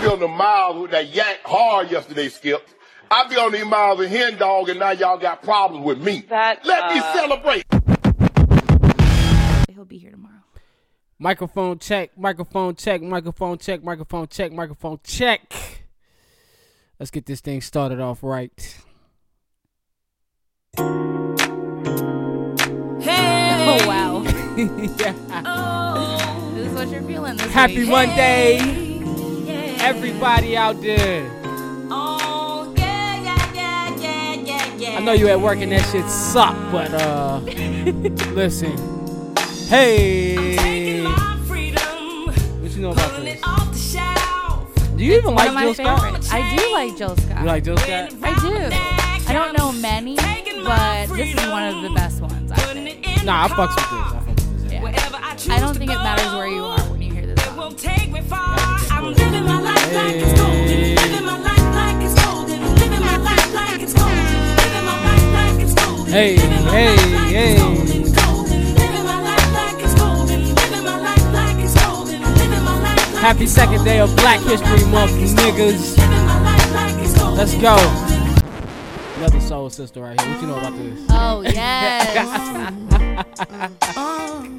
Be on the miles with that yank hard yesterday, Skip. I be on these miles of hen dog, and now y'all got problems with me. That, Let me uh, celebrate. He'll be here tomorrow. Microphone check, microphone check, microphone check, microphone check, microphone check. Let's get this thing started off right. Wow. yeah. This is what you're feeling this Happy week. Monday, everybody out there. I know you at work and that shit suck, but uh, listen. Hey, what you know about this? Do you even like of my Jill Scott? I do like Jill Scott. You like Jill Scott? I do. I don't know many, but this is one of the best ones. I think. Nah, I fucks with this. Yeah. I don't think it matters where you are when you hear this song. Hey, hey, hey. Happy second day of Black History Month, niggas. Let's go. Another soul sister right here. What you know about this? Oh yes. Mm. Uh, uh.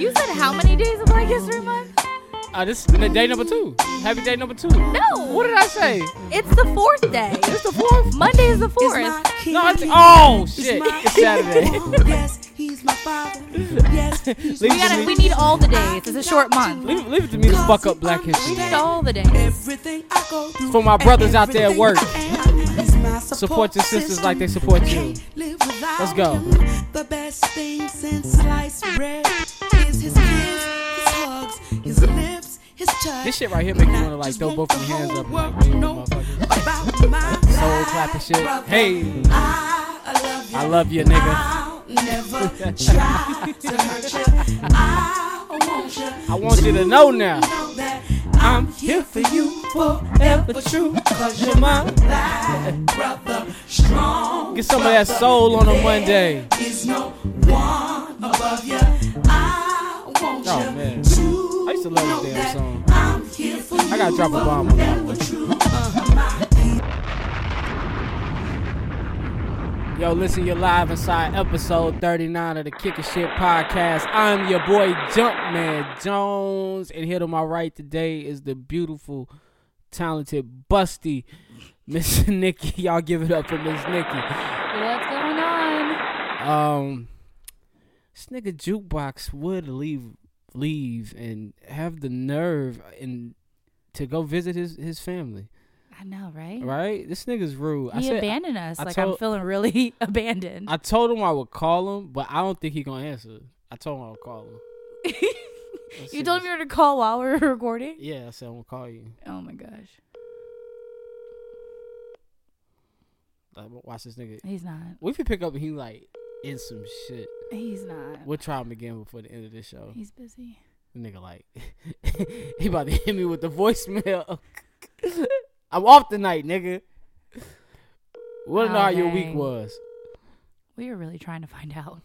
You said how many days of Black History Month? Uh, this is day number two. Happy day number two. No. What did I say? It's the fourth day. It's the fourth. Monday is the fourth. No, it's, oh shit! It's Saturday. yes, he's my father. Yes, he's We gotta. We need all the days. It's a short month. leave, leave it to me to fuck up Black History. We need all the days. everything I go through. For my brothers out there at work. He's Support your sisters like they support you. Let's go. The best thing since sliced bread is his kiss, his hugs, his lips, his touch. This shit right here make you wanna like throw both of your hands up and like. About my Soul clapping shit. brother. Hey, I love you. I love you, nigga. I'll never try to hurt you. I want you. I want you to know now. I'm here for you forever true. Cause you're my brother. Strong. Get some of that soul on a Monday. Is no one above you. I want Oh you man, to I used to love know this damn that song. I'm here for you. I gotta drop a bomb on that one. True. My Yo, listen, you're live inside episode 39 of the Kickin' Shit podcast. I'm your boy Jumpman Jones, and here to my right today is the beautiful, talented, busty Miss Nikki. Y'all give it up for Miss Nikki. What's going on? Um, this nigga jukebox would leave, leave, and have the nerve and to go visit his his family. I know, right? Right? This nigga's rude. I He said, abandoned us. I like I'm feeling really abandoned. I told him I would call him, but I don't think he gonna answer. I told him I would call him. You told me you were to call while we were recording. Yeah, I said I'm gonna call you. Oh my gosh, Like, watch this nigga. he's not. What if he pick up and he like in some shit? He's not. We'll try him again before the end of this show. He's busy. The nigga like he about to hit me with the voicemail. I'm off tonight, nigga. Wanna know Oh, how your week was? We were really trying to find out.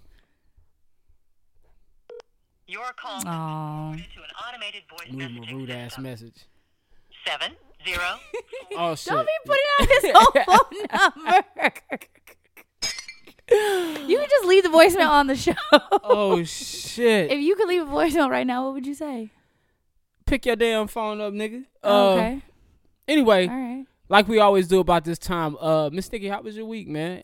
Your call Oh, to an automated voice Leave him a rude ass system. message. Seven zero. Oh shit. don't be putting out his whole phone number. You could just leave the voicemail on the show. oh shit. if you could leave a voicemail right now, what would you say? Pick your damn phone up, nigga. Oh, Uh, okay, Anyway, all right. like we always do about this time. Uh, Miss Nikki, how was your week, man?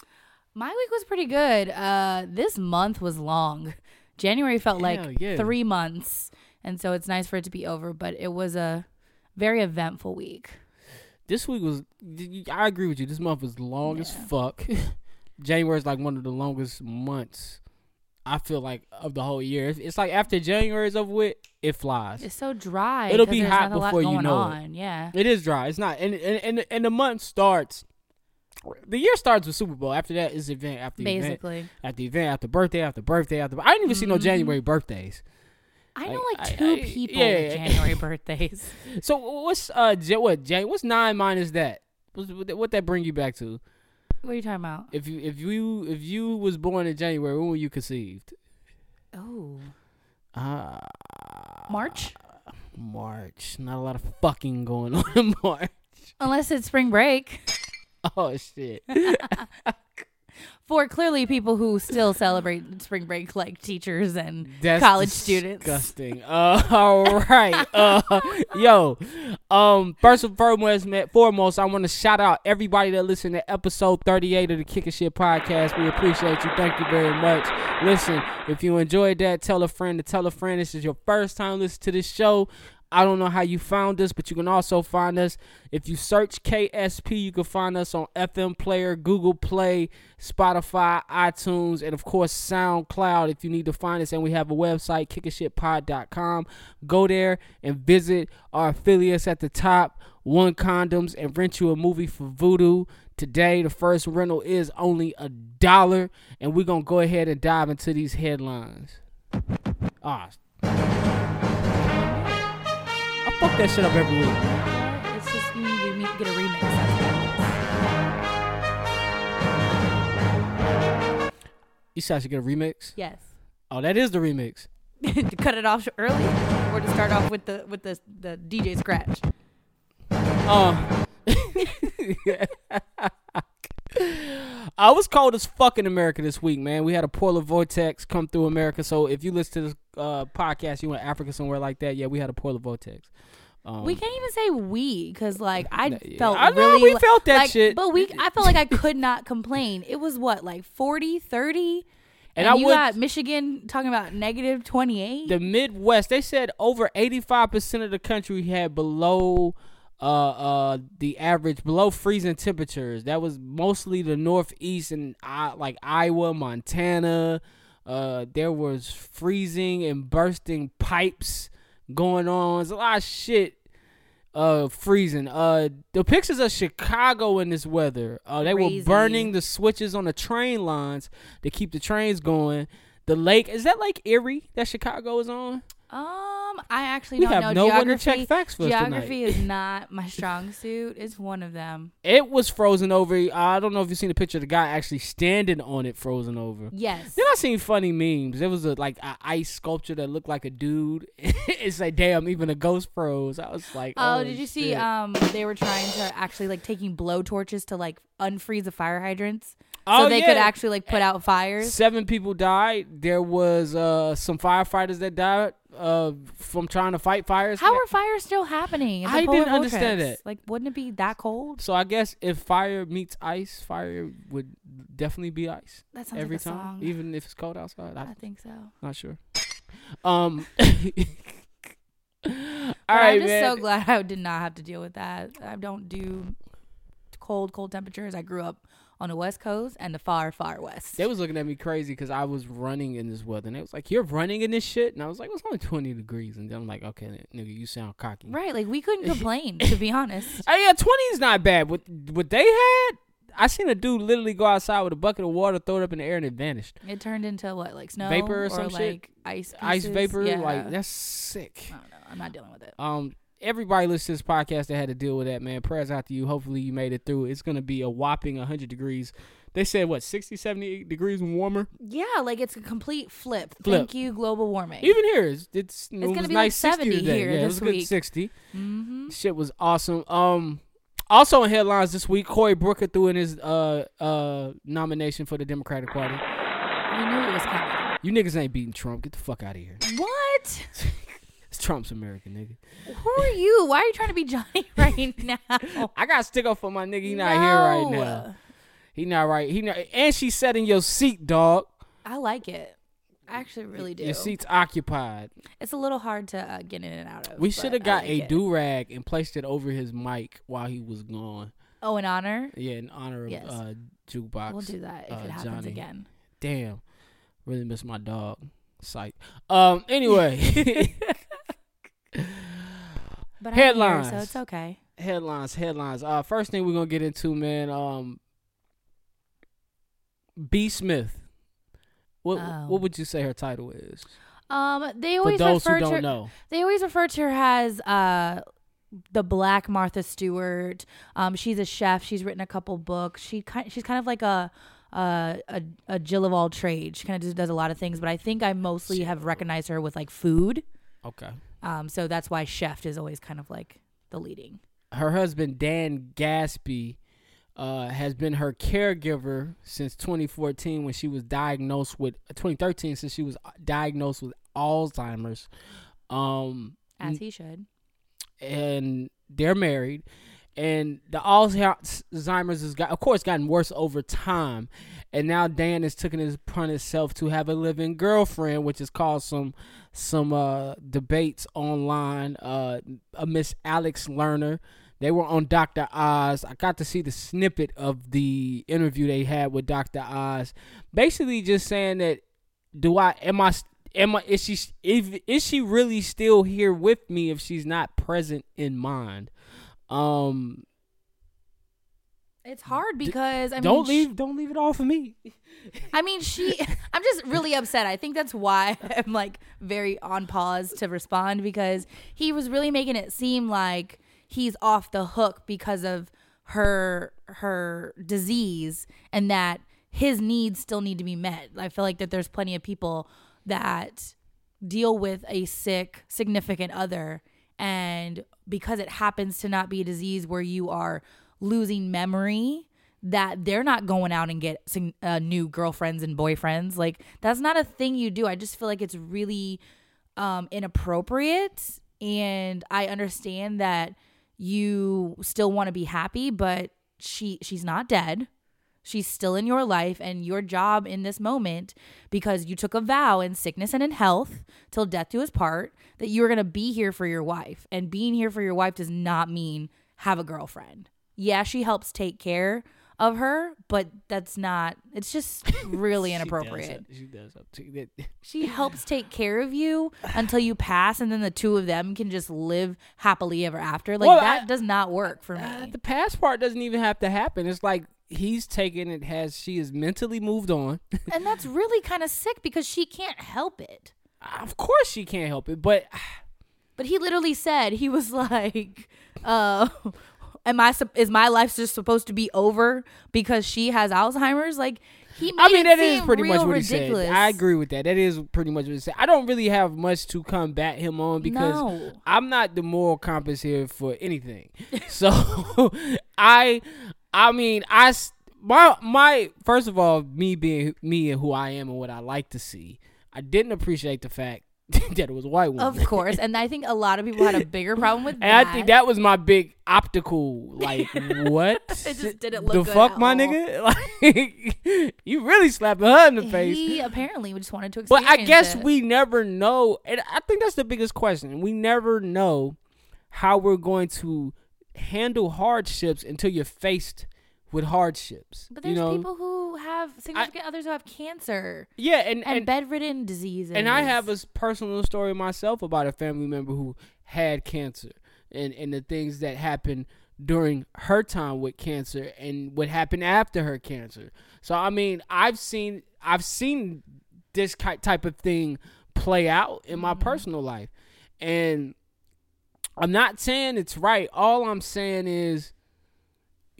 My week was pretty good. Uh, this month was long. January felt Hell like yeah. three months, and so it's nice for it to be over. But it was a very eventful week. This week was. I agree with you. This month was long as fuck. January is like one of the longest months. I feel like of the whole year. It's, like after January is over with, it flies. It's so dry. It'll be hot not a lot before you know it. Yeah. It is dry. It's not, and and and, and the month starts. The year starts with Super Bowl. After that is event after event Basically, after event after birthday after birthday after. I didn't even see no Mhm. January birthdays. I know Like, like I- two I- people yeah. with January birthdays. So what's uh what Jan? What's nine minus that? What that- what that bring you back to? What are you talking about? If you if you if you was born in January, when were you conceived? Oh, Uh, March, March. Not a lot of fucking going on in March. unless it's spring break. Oh shit. For clearly people who still celebrate spring break, like teachers and That's college students. Disgusting. Uh, all right. Uh, yo, um, first and foremost, man, foremost, I want to shout out everybody that listened to episode 38 of the Kicking Shit podcast. We appreciate you. Thank you very much. Listen, if you enjoyed that, tell a friend to tell a friend. This is your first time listening to this show. I don't know how you found us, but you can also find us if you search KSP. You can find us on FM Player, Google Play, Spotify, iTunes, and of course SoundCloud. If you need to find us, and we have a website, kickashitpod.com. Go there and visit our affiliates at the top. One condoms and rent you a movie for Vudu. Today, the first rental is only a dollar, and we're gonna go ahead and dive into these headlines. Ah, fuck that shit up every week. It's just you need to get a remix. That's You said I should get a remix. is. Oh, that is the remix. To cut it off early, or to start off with the with the the DJ scratch. Uh, I was cold as fuck in America this week, man. We had a polar vortex come through America. So if you listen to this uh, podcast, you in Africa somewhere like that, yeah, we had a polar vortex. Um, We can't even say we because like I yeah. felt I know, really we felt that like, shit. But we I felt like I could not complain. It was what like 40, 30? And And, I you would- got Michigan talking about negative 28. the Midwest, they said over 85% of the country had below uh uh the average below freezing temperatures. That was mostly the northeast and uh, like Iowa, Montana. Uh there was freezing and bursting pipes going on. There's a lot of shit uh freezing. Uh the pictures of Chicago in this weather. Uh they Crazy. were burning the switches on the train lines to keep the trains going. The lake is that Lake Erie that Chicago is on? Um, I actually We don't have know no one to geography. check facts for geography is not my strong suit. It's one of them. It was frozen over. I don't know if you've seen a picture of the guy actually standing on it, frozen over. Yes. Then I seen funny memes. There was a like a ice sculpture that looked like a dude. it's like damn, even a ghost froze. I was like, oh, Oh, did you see? Um, they were trying to actually like taking blow torches to like unfreeze the fire hydrants, Oh, so they could actually like put out fires. Seven people died. There was uh some firefighters that died uh from trying to fight fires. How are fires still happening? I didn't understand that. Like, wouldn't it be that cold? so I guess if fire meets ice, fire would definitely be ice That sounds every like time, song. even if it's cold outside. I I think so. Not sure. Um. all right, I'm just man. so glad I did not have to deal with that. I don't do cold, cold temperatures. I grew up on the west coast and the far, far west. they was looking at me crazy because I was running in this weather, and they was like, "You're running in this shit," and I was like, "It's only 20 degrees," and then I'm like, "Okay, nigga, you sound cocky." right? Like we couldn't complain, to be honest. Oh yeah, 20 is not bad. What what they had, I seen a dude literally go outside with a bucket of water, throw it up in the air, and it vanished. It turned into what, like snow Vapor or or some shit? like ice, Ice pieces? vapor, Yeah. like that's sick. I don't know. I'm not dealing with it. Um, everybody listening to this podcast that had to deal with that, man. Prayers out to you. Hopefully you made it through. It's gonna be a whopping 100 degrees. They said what 60, 70 degrees warmer. Yeah, like it's a complete flip. Flip. Thank you, global warming. Even here, it's it's, it gonna be like nice 60 70 today. here yeah, it this was a good week. 60. mm-hmm. Shit was awesome. Um, also in headlines this week, Cory Booker threw in his uh uh nomination for the Democratic Party. We knew it was coming. You niggas ain't beating Trump. Get the fuck out of here. What? Trump's America, nigga. Who are you? Why are you trying to be Johnny right now? I got to stick up for my nigga. He not here right now. He not right. He not, and she sat in your seat, dog. I like it. I actually really do. Your seat's occupied. It's a little hard to uh, get in and out of. We should have got like a do rag and placed it over his mic while he was gone. Oh, in honor. Yeah, in honor of Yes. uh, jukebox. We'll do that if uh, it happens Johnny. again. Damn, really miss my dog. Psych. Um. Anyway, But I'm here, Headlines. so it's okay. headlines. Headlines. Uh, first thing we're gonna get into, man. Um, B. Smith. What Oh. What would you say her title is? Um, they For always those who refer to don't her, know. they always refer to her as uh the Black Martha Stewart. Um, she's a chef. She's written a couple books. She kind she's kind of like a uh, a a Jill of all trades. She kind of just does a lot of things, but I think I mostly have recognized her with like food. Okay. Um, so that's why chef is always kind of like the leading. Her husband Dan Gasby uh, has been her caregiver since 2014 when she was diagnosed with 2013 since she was diagnosed with Alzheimer's. Um, As he should. and they're married and the alzheimer's has got of course gotten worse over time. And now dan is taking it upon himself to have a living girlfriend which has caused some some uh debates online uh a miss alex lerner. They were on dr oz. I got to see the snippet of the interview they had with dr oz. Basically just saying that do I am I am I is she if is she really still here with me if she's not present in mind? Um It's hard because I mean, don't leave don't leave it all for me. I mean, she. I'm just really upset. I think that's why I'm like very on pause to respond because he was really making it seem like he's off the hook because of her her disease and that his needs still need to be met. I feel like that there's plenty of people that deal with a sick significant other and because it happens to not be a disease where you are losing memory that they're not going out and get uh, new girlfriends and boyfriends. Like that's not a thing you do. I just feel like it's really um inappropriate. And i understand that you still want to be happy but she she's not dead She's still in your life and your job in this moment because you took a vow in sickness and in health till death do us part that you were going to be here for your wife. And being here for your wife does not mean have a girlfriend. Yeah, she helps take care of her, but that's not, it's just really inappropriate. She does up to that. She helps take care of you until you pass, and then the two of them can just live happily ever after. Like, Well, that I- does not work for me. Uh, the past part doesn't even have to happen. It's like he's taken it has she is mentally moved on. and that's really kind of sick because she can't help it. of course she can't help it, but But he literally said he was like, uh, "Am I is my life just supposed to be over because she has Alzheimer's?" Like he I mean, it that is pretty much what ridiculous. he said. I agree with that. That is pretty much what he said. I don't really have much to combat him on because No. I'm not the moral compass here for anything. so I, I mean, I my my first of all, me being me and who I am and what I like to see, I didn't appreciate the fact that it was a white woman. Of course, and I think a lot of people had a bigger problem with And that. I think that was my big optical like what It just didn't look the good fuck my all. nigga like you really slapping her in the face he apparently just wanted to. Explain, but I guess it. we never know, and I think that's the biggest question. We never know how we're going to handle hardships until you're faced with hardships. But you there's know, people who have significant others who have cancer yeah, and and, and, bedridden diseases. and I have a personal story myself about a family member who had cancer, and and the things that happened during her time with cancer and what happened after her cancer. So I mean, I've seen I've seen this type of thing play out in my mm-hmm. personal life. And I'm not saying it's right. All I'm saying is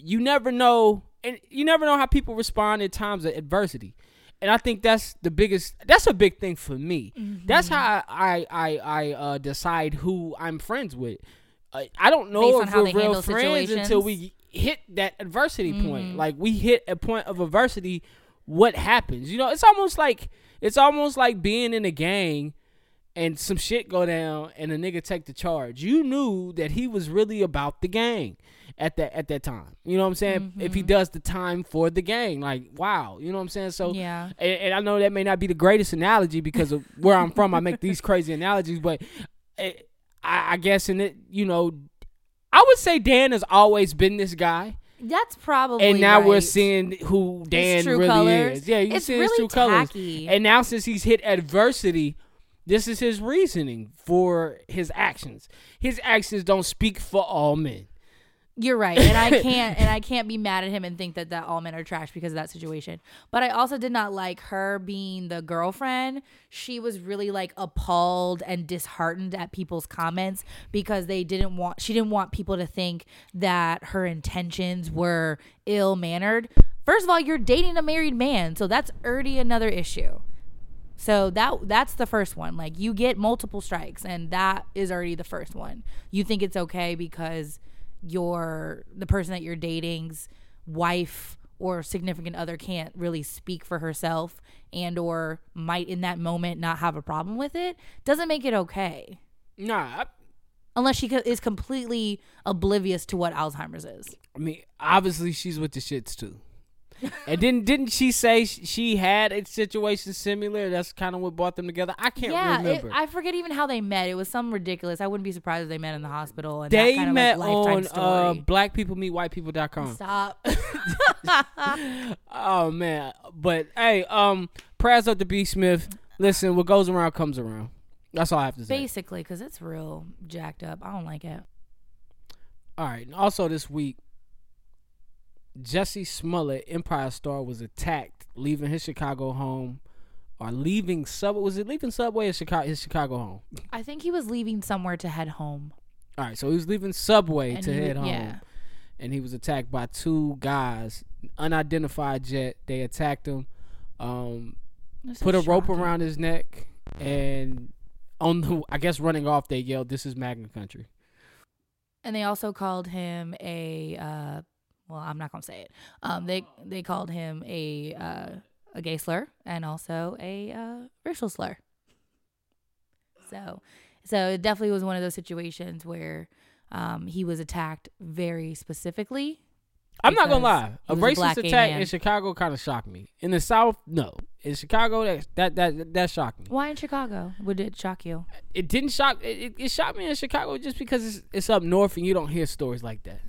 you never know and you never know how people respond in times of adversity. And I think that's the biggest that's a big thing for me. That's how I I I uh, decide who I'm friends with. Uh, I don't know Based if we're real friends until we hit that adversity point. Like we hit a point of adversity, what happens? You know, it's almost like it's almost like being in a gang and some shit go down and a nigga take the charge. You knew that he was really about the gang at that at that time. You know what I'm saying? If he mm-hmm. does the time for the gang, like wow, you know what I'm saying? So Yeah. and, and I know that may not be the greatest analogy because of where I'm from. I make these crazy analogies, but it, I, I guess in it, you know, I would say Dan has always been this guy. That's probably And now we're seeing who Dan true really colors. is. Yeah, you see his really true colors. tacky. And now since he's hit adversity, this is his reasoning for his actions. His actions don't speak for all men. You're right, and I can't and I can't be mad at him and think that that all men are trash because of that situation. But I also did not like her being the girlfriend. She was really like appalled and disheartened at people's comments because they didn't want she didn't want people to think that her intentions were ill mannered. First of all, you're dating a married man, so that's already another issue. So that that's the first one. Like you get multiple strikes and that is already the first one. You think it's okay because your the person that you're dating's wife or significant other can't really speak for herself and or might in that moment not have a problem with it doesn't make it okay Nah, I, unless she co- is completely oblivious to what Alzheimer's is. I mean, obviously she's with the shits too. And then didn't she say she had a situation similar? That's kind of what brought them together. I can't yeah, it, remember. I forget even how they met. It was some ridiculous. I wouldn't be surprised if they met in the hospital. And they that kind of, met like, lifetime on uh, blackpeoplemeetwhitepeople.com. Stop. Oh man, but hey, um, prayers up to B Smith. Listen, what goes around comes around. That's all I have to say. Basically, because it's real jacked up. I don't like it. All right. And also this week, Jussie Smollett, Empire Star, was attacked leaving his Chicago home, or leaving sub. Was it leaving Subway or Chicago? His Chicago home. I think he was leaving somewhere to head home. All right. So he was leaving Subway And to he head home, yeah. and he was attacked by two guys, unidentified jet. They attacked him. Um, put a is rope around his neck and on the I guess running off they yelled this is MAGA Country. And they also called him a. Uh, well, I'm not gonna say it. Um, they they called him a uh, a gay slur and also a uh, racial slur. So, so it definitely was one of those situations where um, he was attacked very specifically. I'm not gonna lie. A was a racist attack man. in Chicago kind of shocked me. In the South, no. In Chicago, that that that, that shocked me. Why in Chicago would it shock you? It didn't shock. It, it, it shocked me in Chicago just because it's, it's up north and you don't hear stories like that.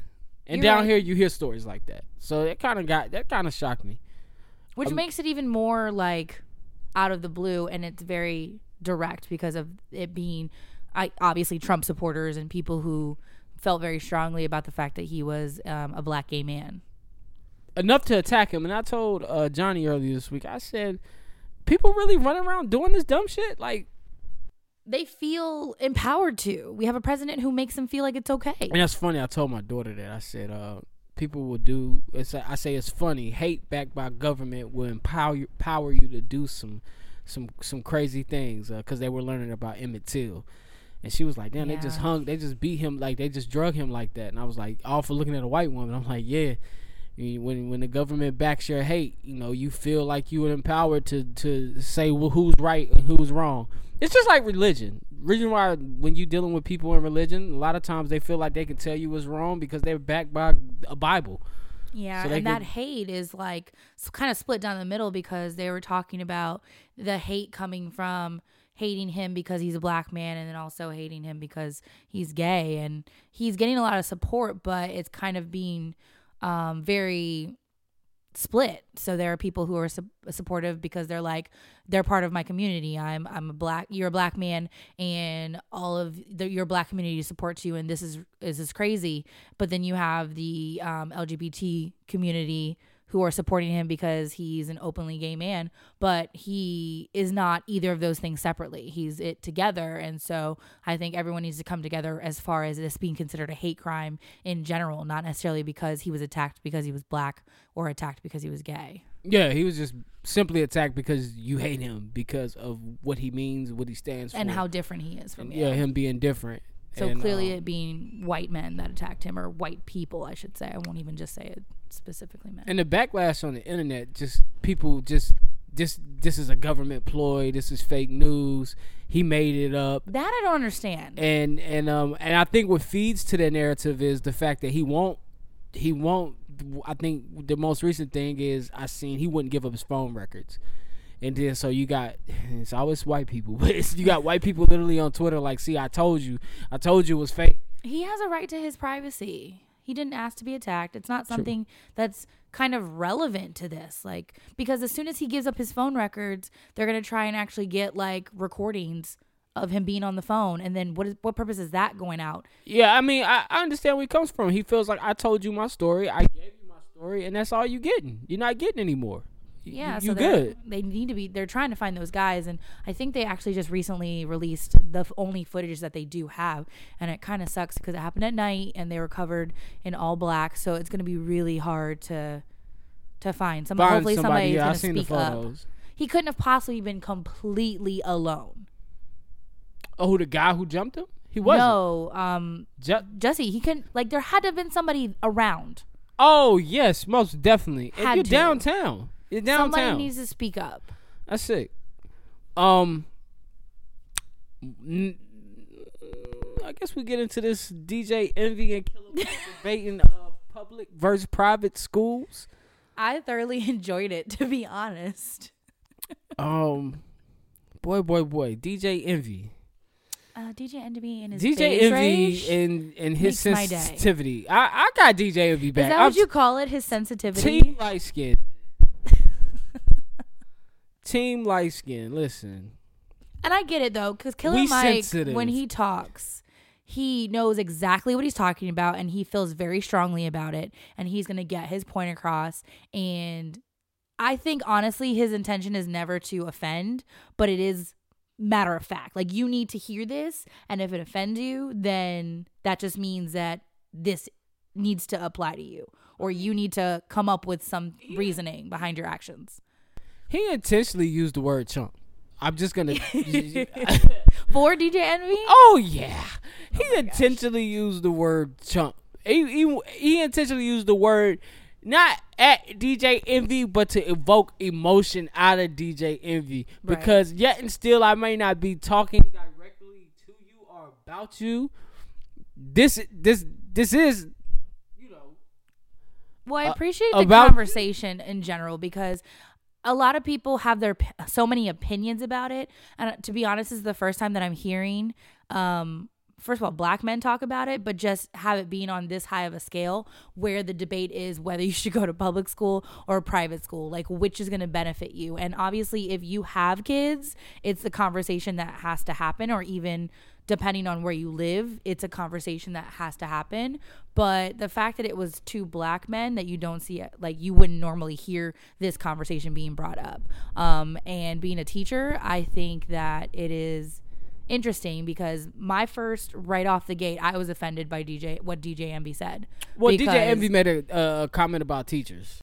And You're down right. here, you hear stories like that. So it kind of got that kind of shocked me. Which Um, makes it even more like out of the blue, and it's very direct because of it being, I obviously Trump supporters and people who felt very strongly about the fact that he was um, a black gay man. Enough to attack him. And I told uh, Johnny earlier this week. I said, people really run around doing this dumb shit. Like They feel empowered to. We have a president who makes them feel like it's okay. And that's funny. I told my daughter that. I said, uh, people will do. It's, I say it's funny. Hate backed by government will empower you, power you to do some, some, some crazy things. Because they were learning about Emmett Till, and she was like, "Damn, they just hung, they just beat him like they just drug him like that." And I was like, all for looking at a white woman. I'm like, yeah. When when the government backs your hate, you know you feel like you are empowered to to say well, who's right and who's wrong. It's just like religion. Reason why when you dealing with people in religion, a lot of times they feel like they can tell you what's wrong because they're backed by a Bible. Yeah, So and that hate is like kind of split down the middle because they were talking about the hate coming from hating him because he's a black man and then also hating him because he's gay and he's getting a lot of support but it's kind of being um, very split. So there are people who are su- supportive because they're like they're part of my community. I'm i'm a black you're a black man and all of the, your black community supports you and this is is is crazy. But then you have the um, lgbt community who are supporting him because he's an openly gay man but he is not either of those things separately he's it together and so i think everyone needs to come together as far as this being considered a hate crime in general not necessarily because he was attacked because he was black or attacked because he was gay Yeah, he was just simply attacked because you hate him because of what he means, what he stands for, and how different he is from and, you. yeah, him being different. So And, clearly, um, it being white men that attacked him, or white people, I should say. I won't even just say it specifically men. and the backlash on the internet just people just this this is a government ploy this is fake news he made it up that I don't understand. and and um and i think what feeds to that narrative is the fact that he won't he won't i think the most recent thing is i seen he wouldn't give up his phone records and then so you got it's always white people but it's, you got white people literally on twitter like see i told you i told you it was fake he has a right to his privacy. He didn't ask to be attacked. It's not something that's kind of relevant to this. Like, because as soon as he gives up his phone records, they're going to try and actually get like recordings of him being on the phone. And then what is, what purpose is that going out? Yeah, I mean, I, I understand where he comes from. He feels like I told you my story, I gave you my story, and that's all you're getting. You're not getting anymore. Yeah, you, so good. They need to be. They're trying to find those guys, and I think they actually just recently released the f- only footage that they do have, and it kind of sucks because it happened at night and they were covered in all black, so it's going to be really hard to to find some. Find hopefully, somebody, is yeah, gonna seen the speak up. He couldn't have possibly been completely alone. Oh, the guy who jumped him? He wasn't. No, um, Ju- Jussie, he couldn't. Like, there had to have been somebody around. oh yes, most definitely. If you're to. downtown. You're downtown. Somebody needs to speak up. That's sick. Um, n- I guess we get into this DJ Envy and Killer Mike debating uh, public versus private schools. I thoroughly enjoyed it, to be honest. Um, boy, boy, boy, DJ Envy, Uh, DJ Envy and his DJ Envy and and his makes my day. sensitivity. I I got DJ Envy back. Is that I'm you call it? His sensitivity. team light skin. Team light skin. Listen, And I get it though, because Killer We Mike, sensitive. when he talks, he knows exactly what he's talking about, and he feels very strongly about it, and he's gonna get his point across. And I think honestly, his intention is never to offend, but it is matter of fact. Like you need to hear this, and if it offends you, then that just means that this needs to apply to you, or you need to come up with some reasoning behind your actions. He intentionally used the word chump. I'm just gonna. For DJ Envy, Oh yeah, oh he intentionally used the word chump. He, he he intentionally used the word not at DJ Envy, but to evoke emotion out of DJ Envy. Right. Because yet and still, I may not be talking directly to you or about you. This this this is you know Well, I uh, appreciate the about- conversation in general because a lot of people have their so many opinions about it, and uh, to be honest, this is the first time that I'm hearing. Um, First of all, black men talk about it, but just have it being on this high of a scale where the debate is whether you should go to public school or private school, like which is going to benefit you. And obviously, if you have kids, it's the conversation that has to happen, or even depending on where you live, it's a conversation that has to happen. But the fact that it was two black men that you don't see, like you wouldn't normally hear this conversation being brought up. Um, and being a teacher, I think that it is interesting because my first right off the gate, I was offended by DJ what DJ Envy said. well, DJ Envy made a uh, comment about teachers.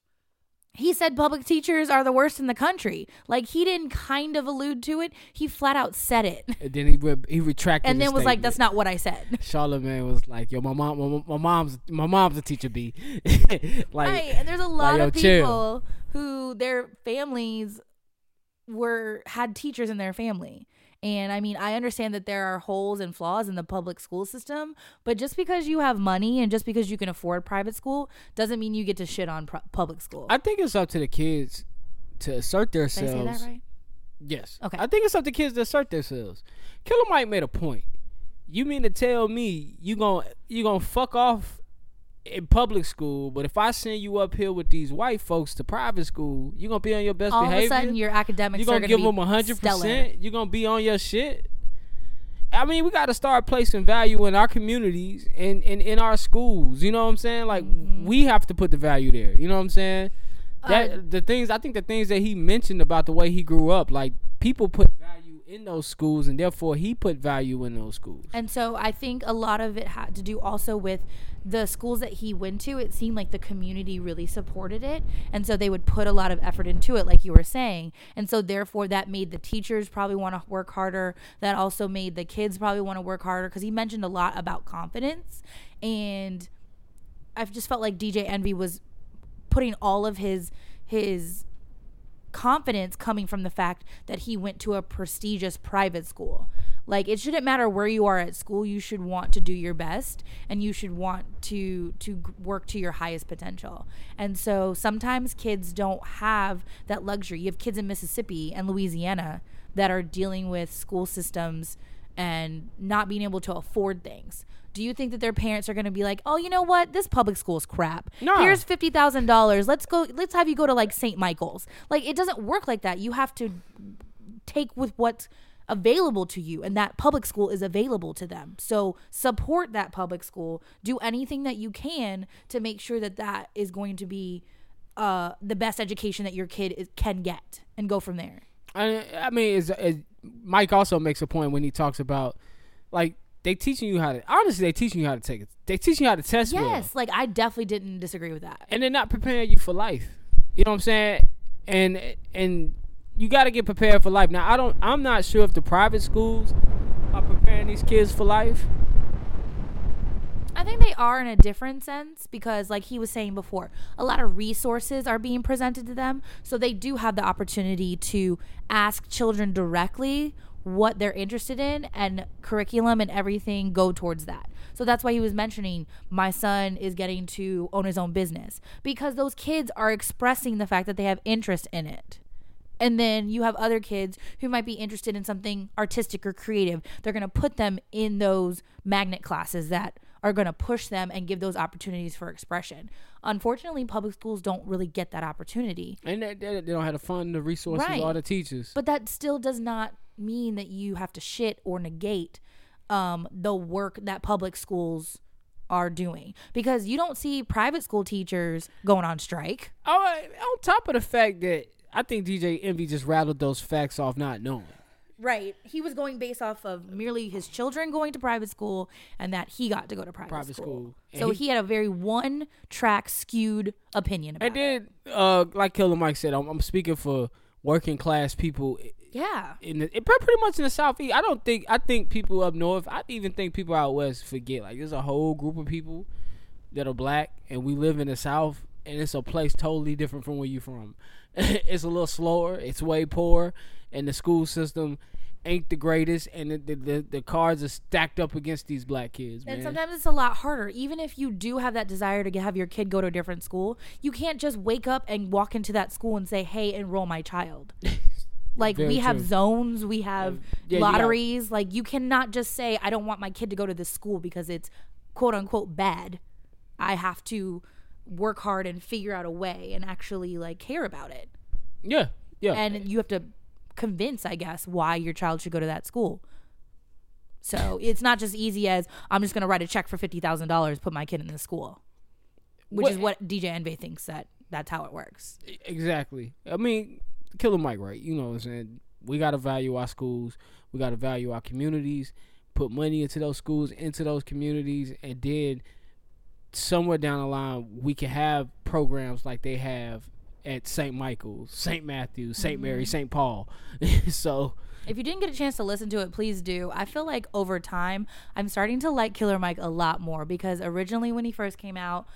He said public teachers are the worst in the country. Like he didn't kind of allude to it; he flat out said it, And then he re- he retracted, and then was like, "That's not what I said." Charlemagne was like, "Yo, my mom, my, my mom's, my mom's a teacher, b." like, Right. And there's a lot yo, of chill. people who their families were had teachers in their family. And I mean, I understand that there are holes and flaws in the public school system, but just because you have money and just because you can afford private school doesn't mean you get to shit on pro- public school. I think it's up to the kids to assert themselves. Did I say that right? Yes. Okay. I think it's up to kids to assert themselves. Killer Mike made a point. You mean to tell me you gon' you gonna fuck off in public school, but if I send you up here with these white folks to private school, you're gonna be on your best All behavior. of a sudden, your academics you are gonna to give them hundred percent. You're gonna be on your shit. I mean, we got to start placing value in our communities and, and in our schools. You know what I'm saying? Like Mm-hmm. we have to put the value there. You know what I'm saying? That Uh, the things I think the things that he mentioned about the way he grew up, like people put value in those schools, and therefore he put value in those schools. And so I think a lot of it had to do also with the schools that he went to. It seemed like the community really supported it. And so they would put a lot of effort into it, like you were saying. And so therefore that made the teachers probably want to work harder. That also made the kids probably want to work harder because he mentioned a lot about confidence. And I've just felt like DJ Envy was putting all of his his confidence coming from the fact that he went to a prestigious private school. Like it shouldn't matter where you are at school, you should want to do your best and you should want to to work to your highest potential. And so sometimes kids don't have that luxury. You have kids in Mississippi and Louisiana that are dealing with school systems and not being able to afford things. Do you think that their parents are going to be like, "Oh, you know what? This public school is crap. No. Here's fifty thousand dollars. Let's go. Let's have you go to like St. Michael's." Like it doesn't work like that. You have to take with what's available to you, and that public school is available to them. So support that public school. Do anything that you can to make sure that that is going to be uh, the best education that your kid is, can get, and go from there. I, I mean, it's, it's, Mike also makes a point when he talks about like they teaching you how to honestly they teaching you how to take it. They teaching you how to test well. Yes, like I definitely didn't disagree with that. and they're not preparing you for life. You know what I'm saying? And and you got to get prepared for life. Now I don't. I'm not sure if the private schools are preparing these kids for life. I think they are in a different sense because, like he was saying before, a lot of resources are being presented to them. So they do have the opportunity to ask children directly what they're interested in, and curriculum and everything go towards that. So that's why he was mentioning my son is getting to own his own business because those kids are expressing the fact that they have interest in it. And then you have other kids who might be interested in something artistic or creative. They're going to put them in those magnet classes that are going to push them and give those opportunities for expression. Unfortunately, public schools don't really get that opportunity. And they, they, don't have the fund, the resources, Right. or the teachers. But that still does not mean that you have to shit or negate um, the work that public schools are doing because you don't see private school teachers going on strike. Oh, on top of the fact that I think DJ Envy just rattled those facts off not knowing. Right. He was going based off of merely his children going to private school and that he got to go to private, Private school. school. So he- he, had a very one track skewed opinion about And it. then, uh, like Killer Mike said, I'm, I'm speaking for working class people Yeah. in the, it, pretty much in the southeast. I don't think I think people up north. I even think people out west forget. Like there's a whole group of people that are black, and we live in the south, and it's a place totally different from where you're from. it's a little slower. It's way poorer, and the school system ain't the greatest, and the the, the, the cards are stacked up against these black kids. And sometimes it's a lot harder. Even if you do have that desire to have your kid go to a different school, you can't just wake up and walk into that school and say, "Hey, enroll my child." Like Very we have zones, we have Yeah, you got- lotteries. Like you cannot just say, "I don't want my kid to go to this school because it's quote unquote bad." I have to work hard and figure out a way and actually like care about it. yeah, yeah. And you have to convince, I guess, why your child should go to that school. So it's not just easy as I'm just going to write a check for fifty thousand dollars, put my kid in this school, which What- is what DJ Envy thinks that that's how it works. Exactly. I mean, Killer Mike, right? You know what I'm saying? We got to value our schools. We got to value our communities. Put money into those schools, into those communities, and then somewhere down the line, we can have programs like they have at St. Michael's, St. Matthew's, saint Mary, St. Paul. so, If you didn't get a chance to listen to it, please do. I feel like over time, I'm starting to like Killer Mike a lot more because originally when he first came out,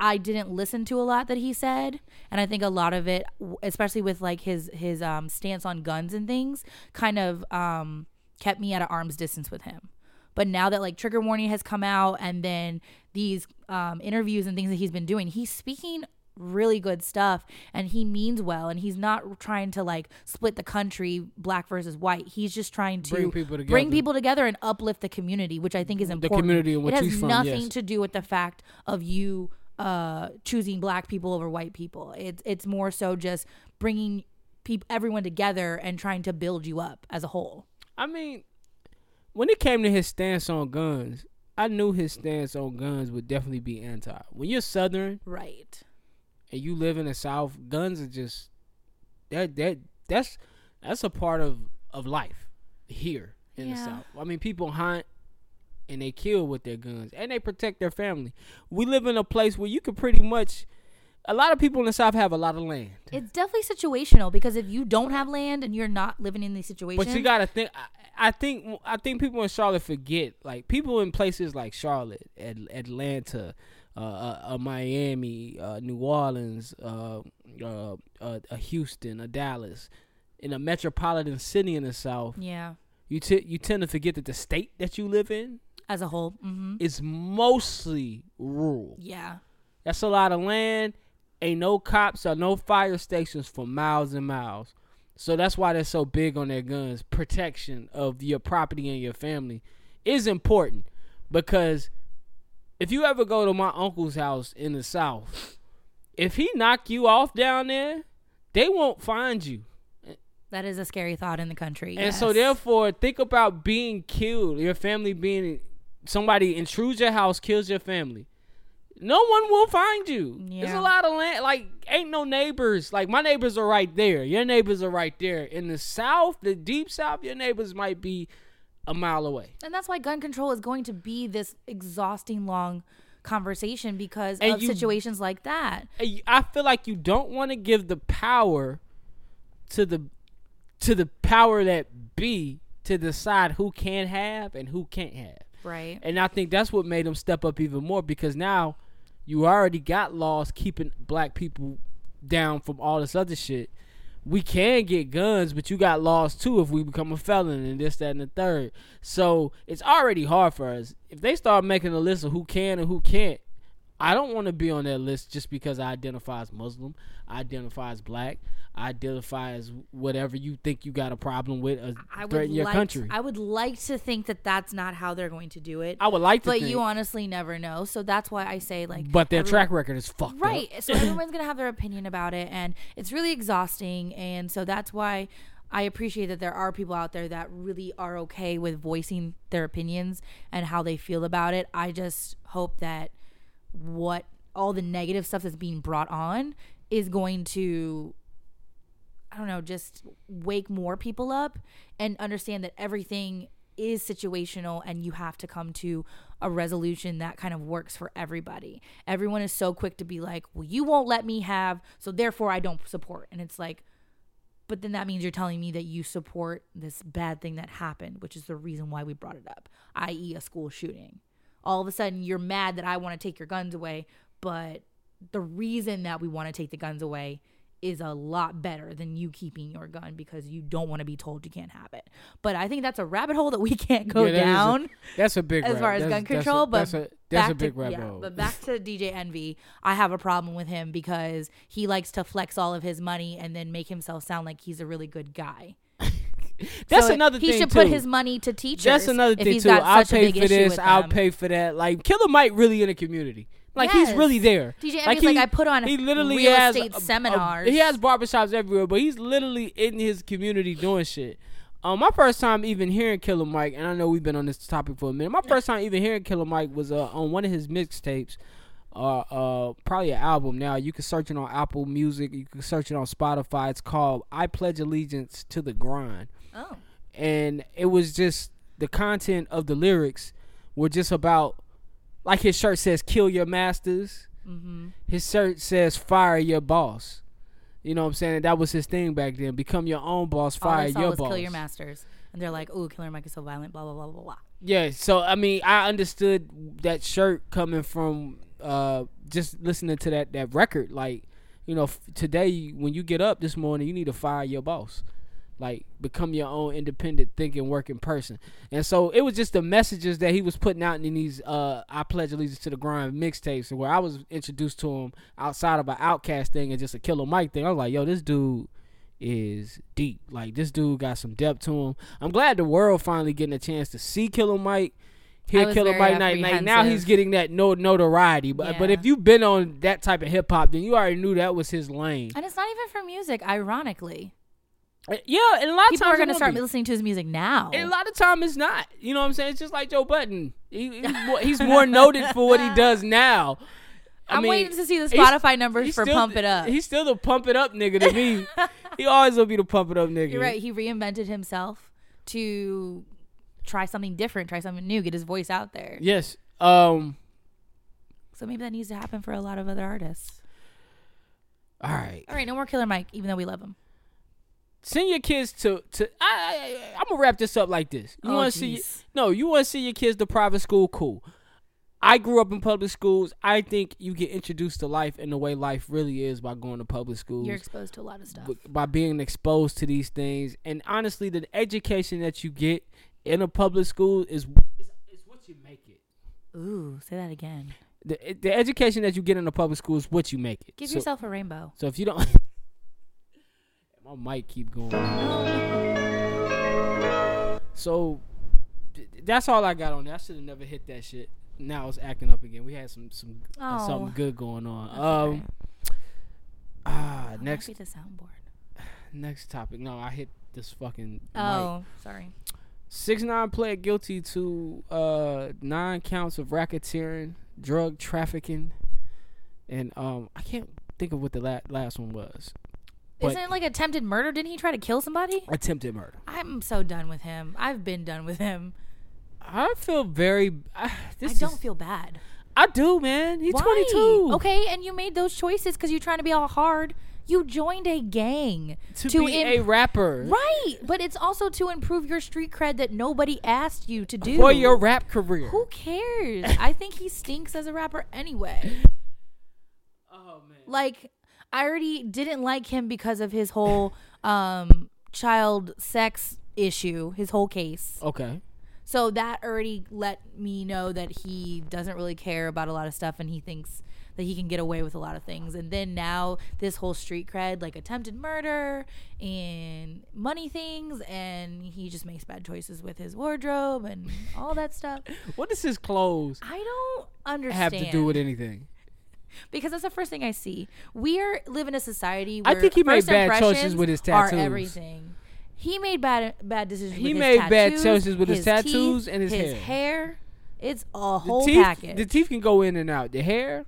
I didn't listen to a lot that he said, and I think a lot of it, especially with like his his um, stance on guns and things, kind of um, kept me at an arm's distance with him. But now that like trigger warning has come out, and then these um, interviews and things that he's been doing, he's speaking really good stuff and he means well and he's not trying to like split the country black versus white. He's just trying to Bring people together, bring people together and uplift the community which i think is important. the community it has he's from, nothing yes. to do with the fact of you uh choosing black people over white people. It's it's more so just bringing people everyone together and trying to build you up as a whole. I mean, when it came to his stance on guns, I knew his stance on guns would definitely be anti. When you're Southern, right and you live in the South, guns are just that that that's that's a part of of life here in the South. I mean, people hunt and they kill with their guns and they protect their family. We live in a place where you can pretty much. A lot of people in the South have a lot of land, it's definitely situational because if you don't have land and you're not living in these situations but you gotta think. I, I think I think people in Charlotte forget. Like people in places like Charlotte, At, Atlanta, uh, uh, Miami, uh, New Orleans, uh, uh, uh, uh, Houston, uh, Dallas, in a metropolitan city in the South, yeah you t- you tend to forget that the state that you live in as a whole hmm is mostly rural. yeah That's a lot of land. Ain't no cops or no fire stations for miles and miles. So that's why they're so big on their guns. Protection of your property and your family is important because if you ever go to my uncle's house in the south, if he knock you off down there, they won't find you. that is a scary thought in the country And so therefore, think about being killed, your family being somebody intrudes your house, kills your family. No one will find you. There's a lot of land. Like, ain't no neighbors. Like, my neighbors are right there. Your neighbors are right there. In the south, the deep south, your neighbors might be a mile away. And that's why gun control is going to be this exhausting long conversation because And of you- situations like that. I I feel like you don't want to give the power to the to the power that be to decide who can have and who can't have. Right. And I think that's what made them step up even more because now you already got laws keeping black people down from all this other shit. We can get guns, but you got laws too if we become a felon and this, that, and the third. So it's already hard for us. If they start making a list of who can and who can't, I don't want to be on that list just because I identify as Muslim, I identify as black, I identify as whatever you think you got a problem with, or I threaten your like country. I would like to think that that's not how they're going to do it. I would like to but think, you honestly never know. So that's why I say like but their everyone- track record is fucked up. Right. So everyone's going to have their opinion about it and it's really exhausting and so that's why I appreciate that there are people out there that really are okay with voicing their opinions and how they feel about it. I just hope that what all the negative stuff that's being brought on is going to I don't know, just wake more people up and understand that everything is situational and you have to come to a resolution that kind of works for everybody. Everyone is so quick to be like, well, you won't let me have, so therefore I don't support. And it's like, but then that means you're telling me that you support this bad thing that happened, which is the reason why we brought it up, i.e., a school shooting. All of a sudden, you're mad that I want to take your guns away, but the reason that we want to take the guns away is a lot better than you keeping your gun because you don't want to be told you can't have it. But I think that's a rabbit hole that we can't go Yeah, that is a- down That's a big as far as that's- gun that's a- control. but that's a that's back a big to, rabbit yeah, hole. But back to DJ Envy, I have a problem with him because he likes to flex all of his money and then make himself sound like he's a really good guy. That's So another he thing should too. put his money to teachers. That's another if thing he's too. I'll a pay for this. I'll them. pay for that. Like Killer Mike really in the community. Like he's really there. DJ Envy's like, I put on he literally real has estate a- a- seminars. he has barbershops everywhere, but he's literally in his community doing shit. Um, my first time even hearing Killer Mike, and I know we've been on this topic for a minute. My first time even hearing Killer Mike was uh, on one of his mixtapes, uh, uh, probably an album. Now you can search it on Apple Music, you can search it on Spotify. It's called "I Pledge Allegiance to the Grind." Oh. and it was just the content of the lyrics were just about like his shirt says kill your masters Mm-hmm. his shirt says fire your boss you know what i'm saying that was his thing back then become your own boss fire your boss kill your masters. And they're like, oh, Killer Mike is so violent, blah, blah, blah, blah, blah. yeah so i mean i understood that shirt coming from uh just listening to that that record like you know f- today when you get up this morning you need to fire your boss like become your own independent thinking working person. And so it was just the messages that he was putting out in these uh i pledge allegiance to the grind mixtapes where i was introduced to him outside of an OutKast thing and just a killer mike thing. I was like yo this dude is deep. Like this dude got some depth to him. I'm glad the world finally getting a chance to see killer mike hear was killer mike night night. Now he's getting that no notoriety. But but if you've been on that type of hip-hop then you already knew that was his lane. And it's not even for music, ironically. Uh, yeah and a lot of People times are going to start be. listening to his music now. And a lot of time it's not. You know what I'm saying? It's just like Joe Budden. He, he's, more, he's more noted for what he does now. I I'm mean, waiting to see the he's- Spotify numbers he's for still Pump It Up. He's still the pump it up nigga to me. he always will be the pump it up nigga. You're right. He reinvented himself to try something different, try something new, get his voice out there. Yes. Um. So maybe that needs to happen for a lot of other artists. All right. All right, no more Killer Mike, even though we love him. Send your kids to to. I, I I'm gonna wrap this up like this. You Oh, want to see? No, you want to see your kids to private school? Cool. I grew up in public schools. I think you get introduced to life and the way life really is by going to public schools. You're exposed to a lot of stuff. by being exposed to these things and honestly the education that you get in a public school is is, is what you make it Ooh, say that again. the, the education that you get in a public school is what you make it Give so, yourself a rainbow. so if you don't my mic keep going so that's all i got on there i should have never hit that shit now it's acting up again we had some some uh, Oh. something good going on That's um okay. ah Oh, next might the soundboard. next topic no i hit this fucking mic. Oh, sorry. Six nine pled guilty to uh nine counts of racketeering, drug trafficking, and um I can't think of what the la- last one was. But Isn't it like attempted murder? Didn't he try to kill somebody? attempted murder. I'm so done with him. I've been done with him. I feel very. I, this I don't is- feel bad. I do, man. He's Why? 22. Okay, and you made those choices because you're trying to be all hard. You joined a gang To, be im- a rapper. right, but it's also to improve your street cred that nobody asked you to do For your rap career. Who cares? I think he stinks as a rapper anyway. Oh man. Like I already didn't like him because of his whole um child sex issue, his whole case. Okay. So that already let me know that he doesn't really care about a lot of stuff and he thinks that he can get away with a lot of things. And then now this whole street cred, like attempted murder and money things, and he just makes bad choices with his wardrobe and all that stuff. What does his clothes I don't understand. have to do with anything? Because that's the first thing I see. We are live in a society. I think he made bad choices with his are tattoos. everything. He made bad bad decisions. He with his made bad choices with his teeth, tattoos and his his hair. hair. It's a The whole teeth, package. the teeth can go in and out. The hair.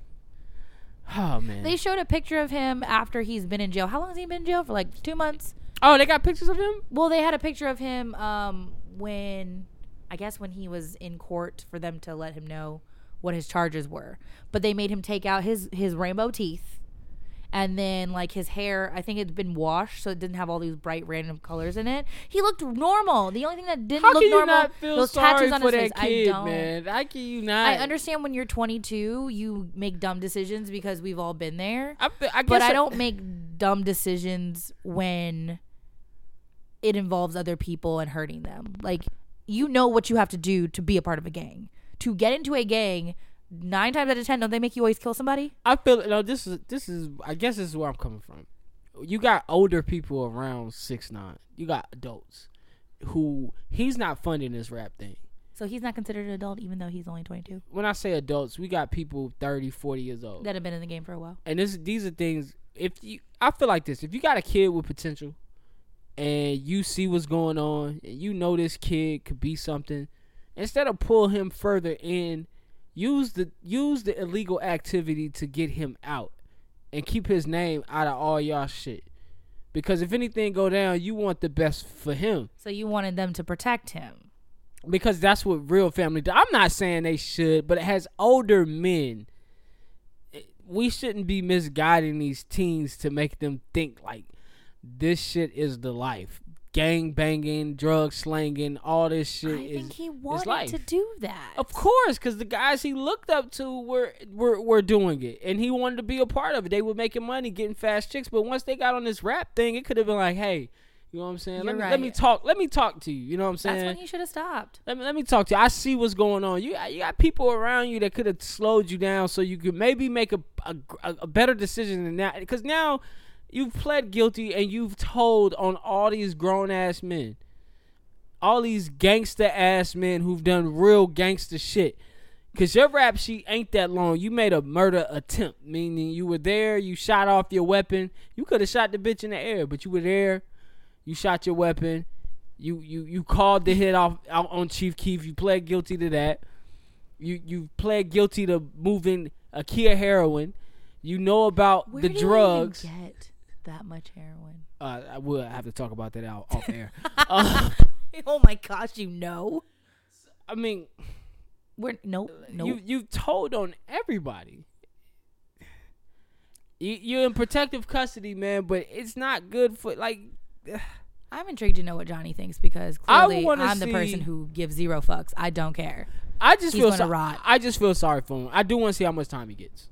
Oh man. They showed a picture of him after he's been in jail. How long has he been in jail for? Like two months. oh, they got pictures of him. Well, they had a picture of him um, when I guess when he was in court for them to let him know what his charges were. But they made him take out his his rainbow teeth. And then like his hair, I think it'd been washed, so it didn't have all these bright random colors in it. He looked normal. The only thing that didn't How look can you normal, not feel those sorry tattoos on for his face. kid, I don't. man? How can you not? I understand when you're 22, you make dumb decisions because we've all been there. I, I guess But I don't make dumb decisions when it involves other people and hurting them. Like you know what you have to do to be a part of a gang. To get into a gang, nine times out of ten, don't they make you always kill somebody? I feel no. This is this is. I guess this is where I'm coming from. You got older people around six nine. You got adults who he's not funding this rap thing. So he's not considered an adult, even though he's only 22. When I say adults, we got people 30, 40 years old. That have been in the game for a while. and this these are things if you I feel like this if you got a kid with potential and you see what's going on and you know this kid could be something instead of pull him further in use the use the illegal activity to get him out and keep his name out of all y'all shit because if anything go down you want the best for him So you wanted them to protect him. because that's what real family do. I'm not saying they should, but as older men, we shouldn't be misguiding these teens to make them think like this shit is the life. Gang banging, drug slanging, all this shit I is think he wanted to do that. Of course, because the guys he looked up to were, were were doing it, and he wanted to be a part of it. They were making money, getting fast chicks. But once they got on this rap thing, it could have been like, "Hey, you know what I'm saying? let me let me talk. Let me talk to you. You know what I'm saying? That's when he should have stopped. Let me let me talk to you. I see what's going on. You you got people around you that could have slowed you down, so you could maybe make a a, a better decision than that. Because now you've pled guilty and you've told on all these grown ass men, all these gangster ass men who've done real gangster shit. Cause your rap sheet ain't that long. You made a murder attempt, meaning you were there, you shot off your weapon. You could have shot the bitch in the air, but you were there. You shot your weapon. You you you called the hit off out on Chief Keef. You pled guilty to that. You you pled guilty to moving a Kia heroin. You know about Where the drugs. That much heroin? Uh, I will have to talk about that out off air. uh, oh my gosh, you know. I mean, We're nope, nope. you you told on everybody. You you're in protective custody, man, but it's not good for like. I'm intrigued to know what Johnny thinks because clearly I'm the person who gives zero fucks. I don't care. I just He's feel so, rot. I just feel sorry for him. I do want to see how much time he gets.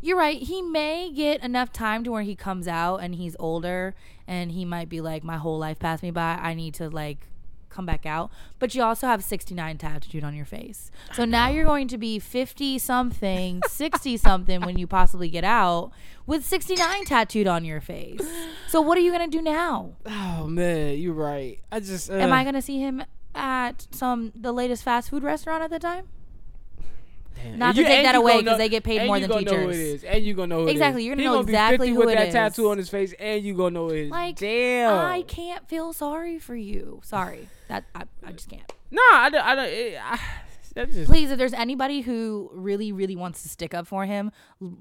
You're right. He may get enough time to where he comes out and he's older and he might be like, my whole life passed me by. I need to like come back out. But you also have 69 tattooed on your face. So now you're going to be 50 something, 60 something when you possibly get out with 69 tattooed on your face. So what are you going to do now? Oh man, you're right. I just uh, Am I going to see him at some the latest fast food restaurant at the time? Damn. Not And to take that away gonna 'cause know- they get paid more you than gonna Know it teachers. and you gonna know who Exactly, is. you're gonna He know be exactly 50 who with it that is. tattoo on his face, and you gonna know it is. Like damn. I can't feel sorry for you. Sorry. That I, I just can't. Nah, I don't. I don't. It, I, just. Please, if there's anybody who really, really wants to stick up for him,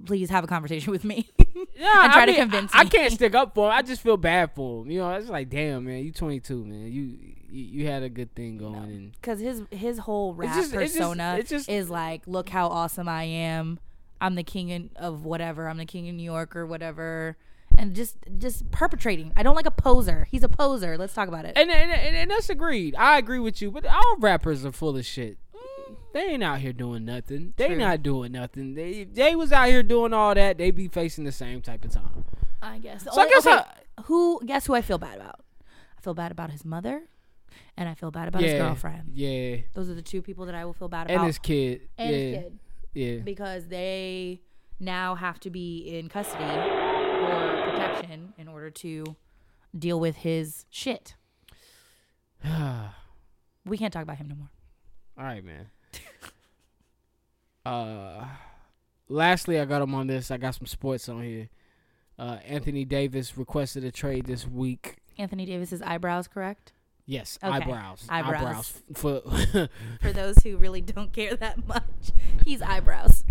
please have a conversation with me. Yeah, and try I to convince I, I can't stick up for him. I just feel bad for him. You know, it's like, damn, man, you 22, man. You you, you had a good thing going, and Because his his whole rap just- it's just- persona it's just- is like, look how awesome I am. I'm the king in, of whatever. I'm the king of New York or whatever. And just just perpetrating. I don't like a poser. He's a poser. Let's talk about it. and and, and, and that's agreed. I agree with you, but all rappers are full of shit. Mm. They ain't out here doing nothing. They True. not doing nothing. They if they was out here doing all that. They be facing the same type of time. I guess. So I oh, guess I- who guess who I feel bad about? I feel bad about his mother, and I feel bad about his girlfriend. Yeah, Those are the two people that I will feel bad about. and his kid. and yeah, his kid yeah. because they now have to be in custody or protection in order to deal with his shit. We can't talk about him no more. All right, man. uh, lastly, I got him on this. I got some sports on here. Uh, Anthony Davis requested a trade this week. Anthony Davis's eyebrows, correct? Yes, Okay. eyebrows. Eyebrows. for. For those who really don't care that much, he's eyebrows.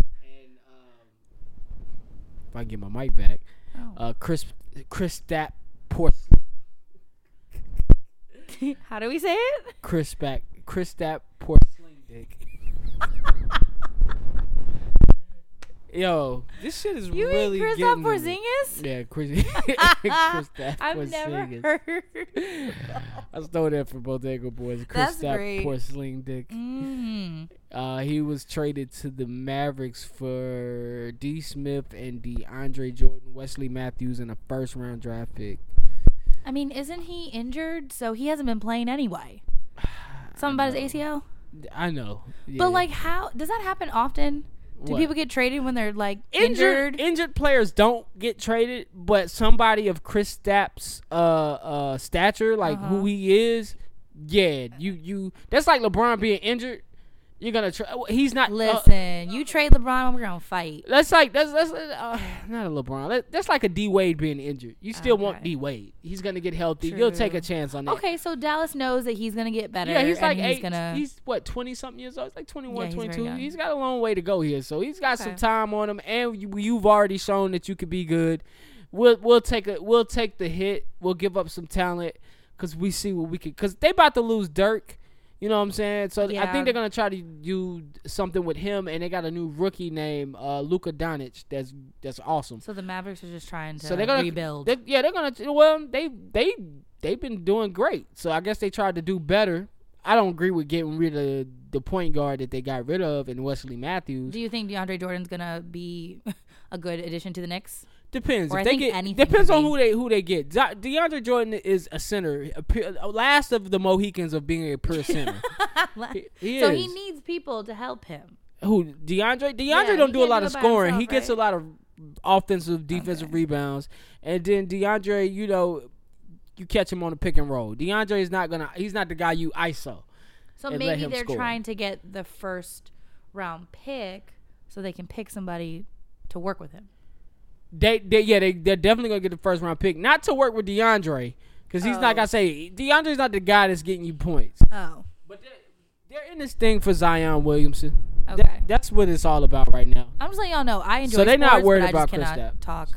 if I get my mic back, Oh. uh, Chris Chris that poor How do we say it? Chris back Chris that porcelain dick. Yo, this shit is You really mean Kristaps getting. Porzingis? Yeah, Chris. Chris I've never heard. I stole that from Bodega Boys. Chris That's that great. porcelain dick. Mm. Uh, he was traded to the Mavericks for D. Smith and DeAndre Jordan, Wesley Matthews, and a first round draft pick. I mean, isn't he injured? So he hasn't been playing anyway. Something about his ACL? I know. yeah. But like, how does that happen often? Do What? people get traded when they're like injured injured? injured players don't get traded, but somebody of Kristaps's uh uh stature, like Uh-huh. who he is, yeah, you you that's like LeBron being injured. You're gonna try. He's not. uh, Listen, you trade LeBron, we're gonna fight. that's like that's that's uh, not a LeBron. That, that's like a D Wade being injured. You still want D Wade. He's gonna get healthy. You'll take a chance on that. Okay, so Dallas knows that he's gonna get better. Yeah, he's like he's eight. gonna. He's what twenty something years old. He's like 21, Yeah, he's very 22. young. he's got a long way to go here. So he's got some time on him, and you, you've already shown that you could be good. We'll we'll take a we'll take the hit. We'll give up some talent because we see what we can. Because they about to lose Dirk. You know what I'm saying? So I think they're gonna try to do something with him, and they got a new rookie named uh, Luka Doncic. That's that's awesome. so the Mavericks are just trying to So they're gonna rebuild. they- yeah, they're gonna. Well, they they they've been doing great. So I guess they tried to do better. I don't agree with getting rid of the point guard that they got rid of in Wesley Matthews. Do you think DeAndre Jordan's gonna be a good addition to the Knicks? Depends. Or if I they get depends on who they who they get. DeAndre Jordan is a center, a pure, last of the Mohicans of being a pure center. He- he so is. he needs people to help him. Who DeAndre? DeAndre Yeah, don't do a lot do of scoring. he himself, gets a lot of offensive, defensive Okay. rebounds, and then DeAndre, you know, you catch him on the pick and roll. DeAndre is not gonna. He's not the guy you ISO. So maybe they're score. trying to get the first round pick so they can pick somebody to work with him. They, they yeah, they they're definitely gonna get the first round pick. Not to work with DeAndre, because he's not Oh. gonna say DeAndre's not the guy that's getting you points. Oh. But they're, they're in this thing for Zion Williamson. That- Okay. that's what it's all about right now. I'm just letting y'all know I enjoy So they're not worried about Chris cannot Stapp. talk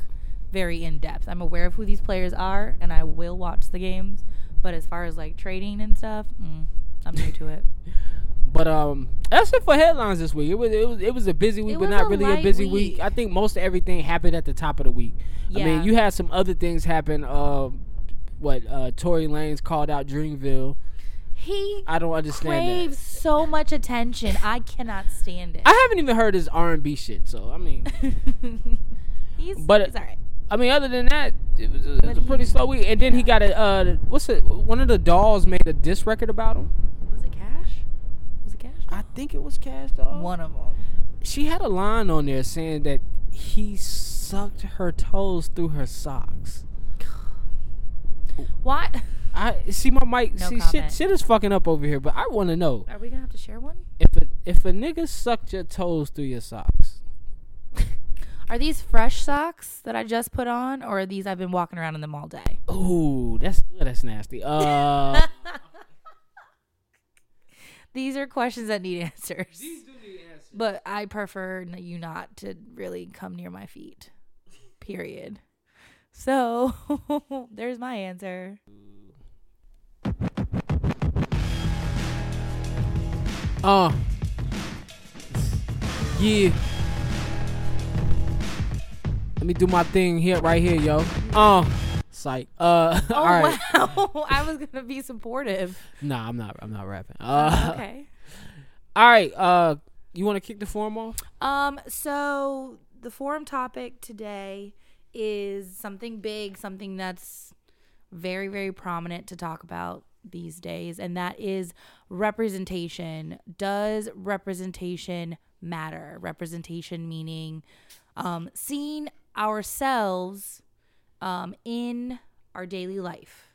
very in depth. I'm aware of who these players are and I will watch the games, but as far as like trading and stuff, mm, I'm new to it. But um, that's it for headlines this week. It was it was it was a busy week, It but not a really a busy week. week. I think most everything happened at the top of the week. Yeah. I mean, you had some other things happen. Um, what uh, Tory Lanez called out Dreamville. He I don't understand craves that. so much attention. I cannot stand it. I haven't even heard his R and B shit. So I mean, he's But- he's all right. I mean, other than that, it was a, it was a pretty slow week. And then he got a uh, what's it? One of the dolls made a diss record about him. Was it Kash? Was it Kash? I think it was Kash Doll. One of them. She had a line on there saying that he sucked her toes through her socks. What? I see my mic. No see, shit, shit is fucking up over here. But I want to know Are we gonna have to share one? if a if a nigga sucked your toes through your socks. Are these fresh socks that I just put on, or are these I've been walking around in them all day? Ooh, that's that's nasty. Uh, These are questions that need answers. These do need answers. But I prefer you not to really come near my feet. Period. So there's my answer. Uh. Yeah. Let me do my thing here, right here, yo. Uh. Psych. Uh. Oh all right. wow! I was gonna be supportive. Nah, I'm not. I'm not rapping. Uh. okay. All right. Uh. You want to kick the forum off? Um. So the forum topic today is something big, something that's very, very prominent to talk about these days, and that is representation. Does representation matter? Representation meaning um, seeing ourselves um, in our daily life.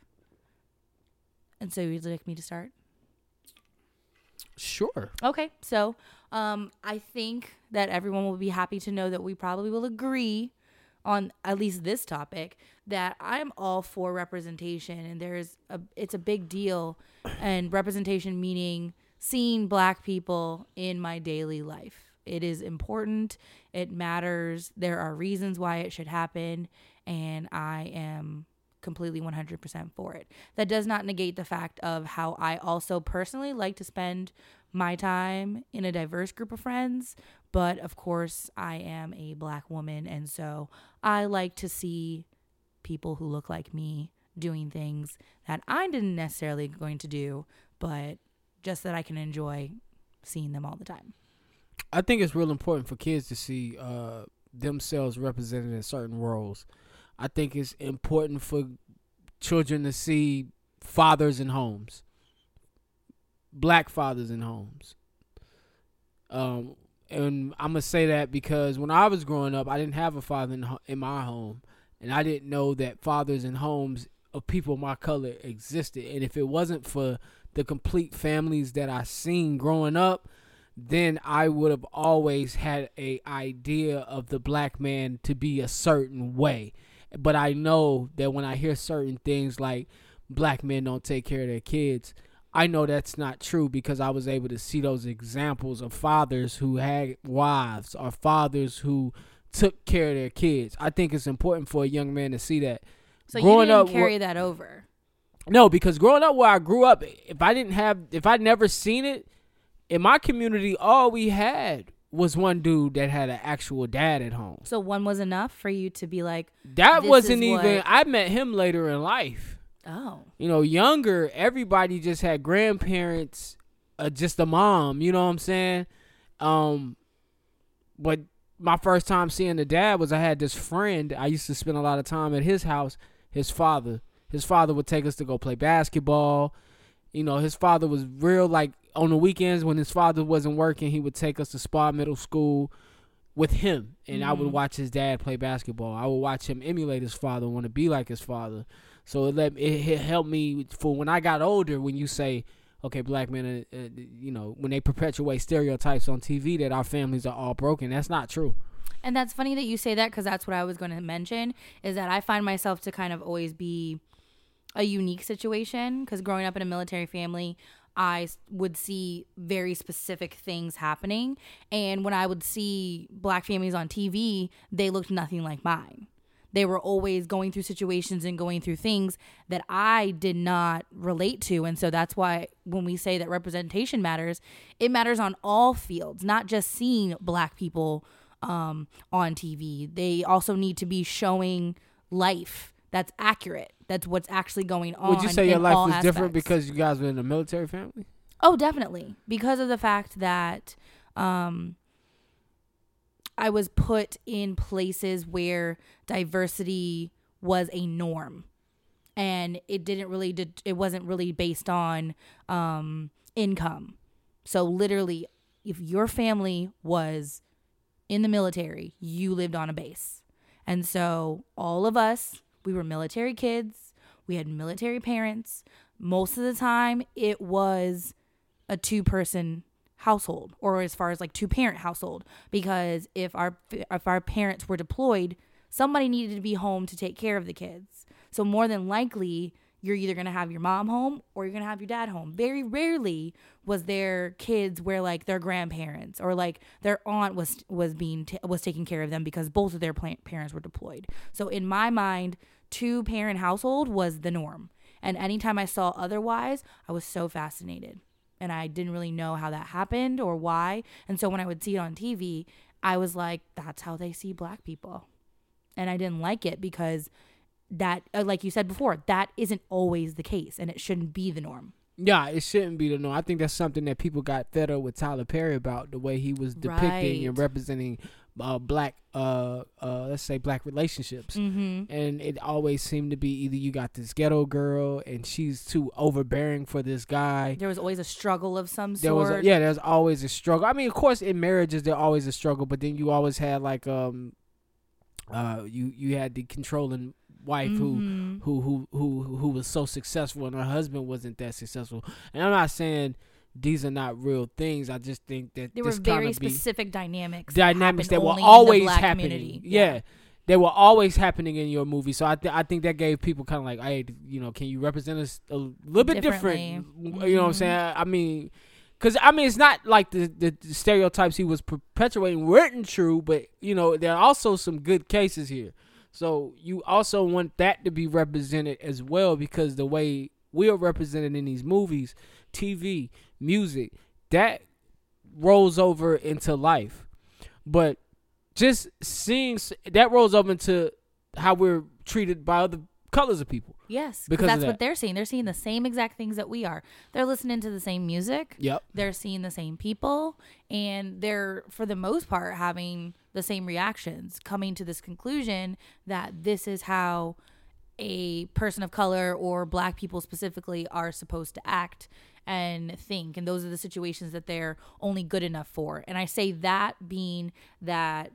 And so, you'd like me to start? Sure. Okay, so um, I think that everyone will be happy to know that we probably will agree on at least this topic that I'm all for representation, and there's a it's a big deal, and representation meaning seeing Black people in my daily life. It is important. It matters. There are reasons why it should happen, and I am completely 100% for it. That does not negate the fact of how I also personally like to spend my time in a diverse group of friends, but of course, I am a black woman and so I like to see people who look like me doing things that I didn't necessarily going to do, but just that I can enjoy seeing them all the time. I think it's real important for kids to see uh, themselves represented in certain roles. I think it's important for children to see fathers in homes, black fathers in homes. Um, and I'm gonna say that because when I was growing up, I didn't have a father in, ho- in my home, and I didn't know that fathers in homes of people my color existed. And if it wasn't for the complete families that I seen growing up, then I would have always had a idea of the black man to be a certain way. But I know that when I hear certain things like black men don't take care of their kids, I know that's not true because I was able to see those examples of fathers who had wives or fathers who took care of their kids. I think it's important for a young man to see that. So Growing you didn't up, carry wh- that over. no, because growing up where I grew up, if I didn't have, if I'd never seen it in my community, all we had was one dude that had an actual dad at home. So one was enough for you to be like, That wasn't even. what- I met him later in life. oh, You know, younger, everybody just had grandparents, uh, just a mom. You know what I'm saying? Um, but my first time seeing the dad was I had this friend. I used to spend a lot of time at his house. His father, his father would take us to go play basketball. You know, his father was real. Like on the weekends when his father wasn't working, he would take us to Spa Middle School with him, and I would watch his dad play basketball. I would watch him emulate his father, want to be like his father. So it let it, it helped me for when I got older. When you say, okay, black men, uh, uh, you know, when they perpetuate stereotypes on TV that our families are all broken, that's not true. And that's funny that you say that because that's what I was going to mention is that I find myself to kind of always be a unique situation because growing up in a military family, I would see very specific things happening. And when I would see black families on TV, they looked nothing like mine. They were always going through situations and going through things that I did not relate to. And so that's why when we say that representation matters, it matters on all fields, not just seeing black people um, on TV. They also need to be showing life that's accurate. That's what's actually going on. Would you say your life was different because you guys were in a military family? Oh, definitely. Because of the fact that um I was put in places where diversity was a norm. And it didn't really did it wasn't really based on um income. So literally if your family was in the military, you lived on a base. And so all of us, we were military kids, we had military parents. Most of the time it was a two person household or as far as like two parent household because if our if our parents were deployed somebody needed to be home to take care of the kids. So more than likely you're either going to have your mom home or you're going to have your dad home. Very rarely was there kids where like their grandparents or like their aunt was was being t- was taking care of them because both of their parents were deployed. So in my mind two parent household was the norm and anytime i saw otherwise i was so fascinated and I didn't really know how that happened or why. And so when I would see it on TV, I was like, that's how they see black people. And I didn't like it because that, uh, like you said before, that isn't always the case and it shouldn't be the norm. Yeah, it shouldn't be the norm. I think that's something that people got fed up with Tyler Perry about the way he was depicting and representing uh, black, uh, uh, let's say black relationships. Mm-hmm. And it always seemed to be either you got this ghetto girl and she's too overbearing for this guy. There was always a struggle of some There was sort. a, yeah, there's always a struggle. I mean, of course, in marriages there's always a struggle, but then you always had like um, uh, you you had the controlling wife Mhm. who who who who who was so successful and her husband wasn't that successful. And I'm not saying these are not real things. I just think that There were very specific dynamics. dynamics that were only in the always happening. community. Yeah. They were always happening in your movie, so I th- I think that gave people kind of like, hey, you know, can you represent us a little bit different? You know what I'm Mhm. saying? I mean, because I mean, it's not like the, the the stereotypes he was perpetuating weren't true, but you know, there are also some good cases here. So you also want that to be represented as well, because the way we are represented in these movies, TV, music, that rolls over into life. But just seeing that rolls over into how we're treated by other colors of people. Yes, Because that's that. what they're seeing. They're seeing the same exact things that we are. They're listening to the same music. Yep. They're seeing the same people, and they're for the most part having the same reactions, coming to this conclusion that this is how a person of color or black people specifically are supposed to act and think and those are the situations that they're only good enough for. And i say that being that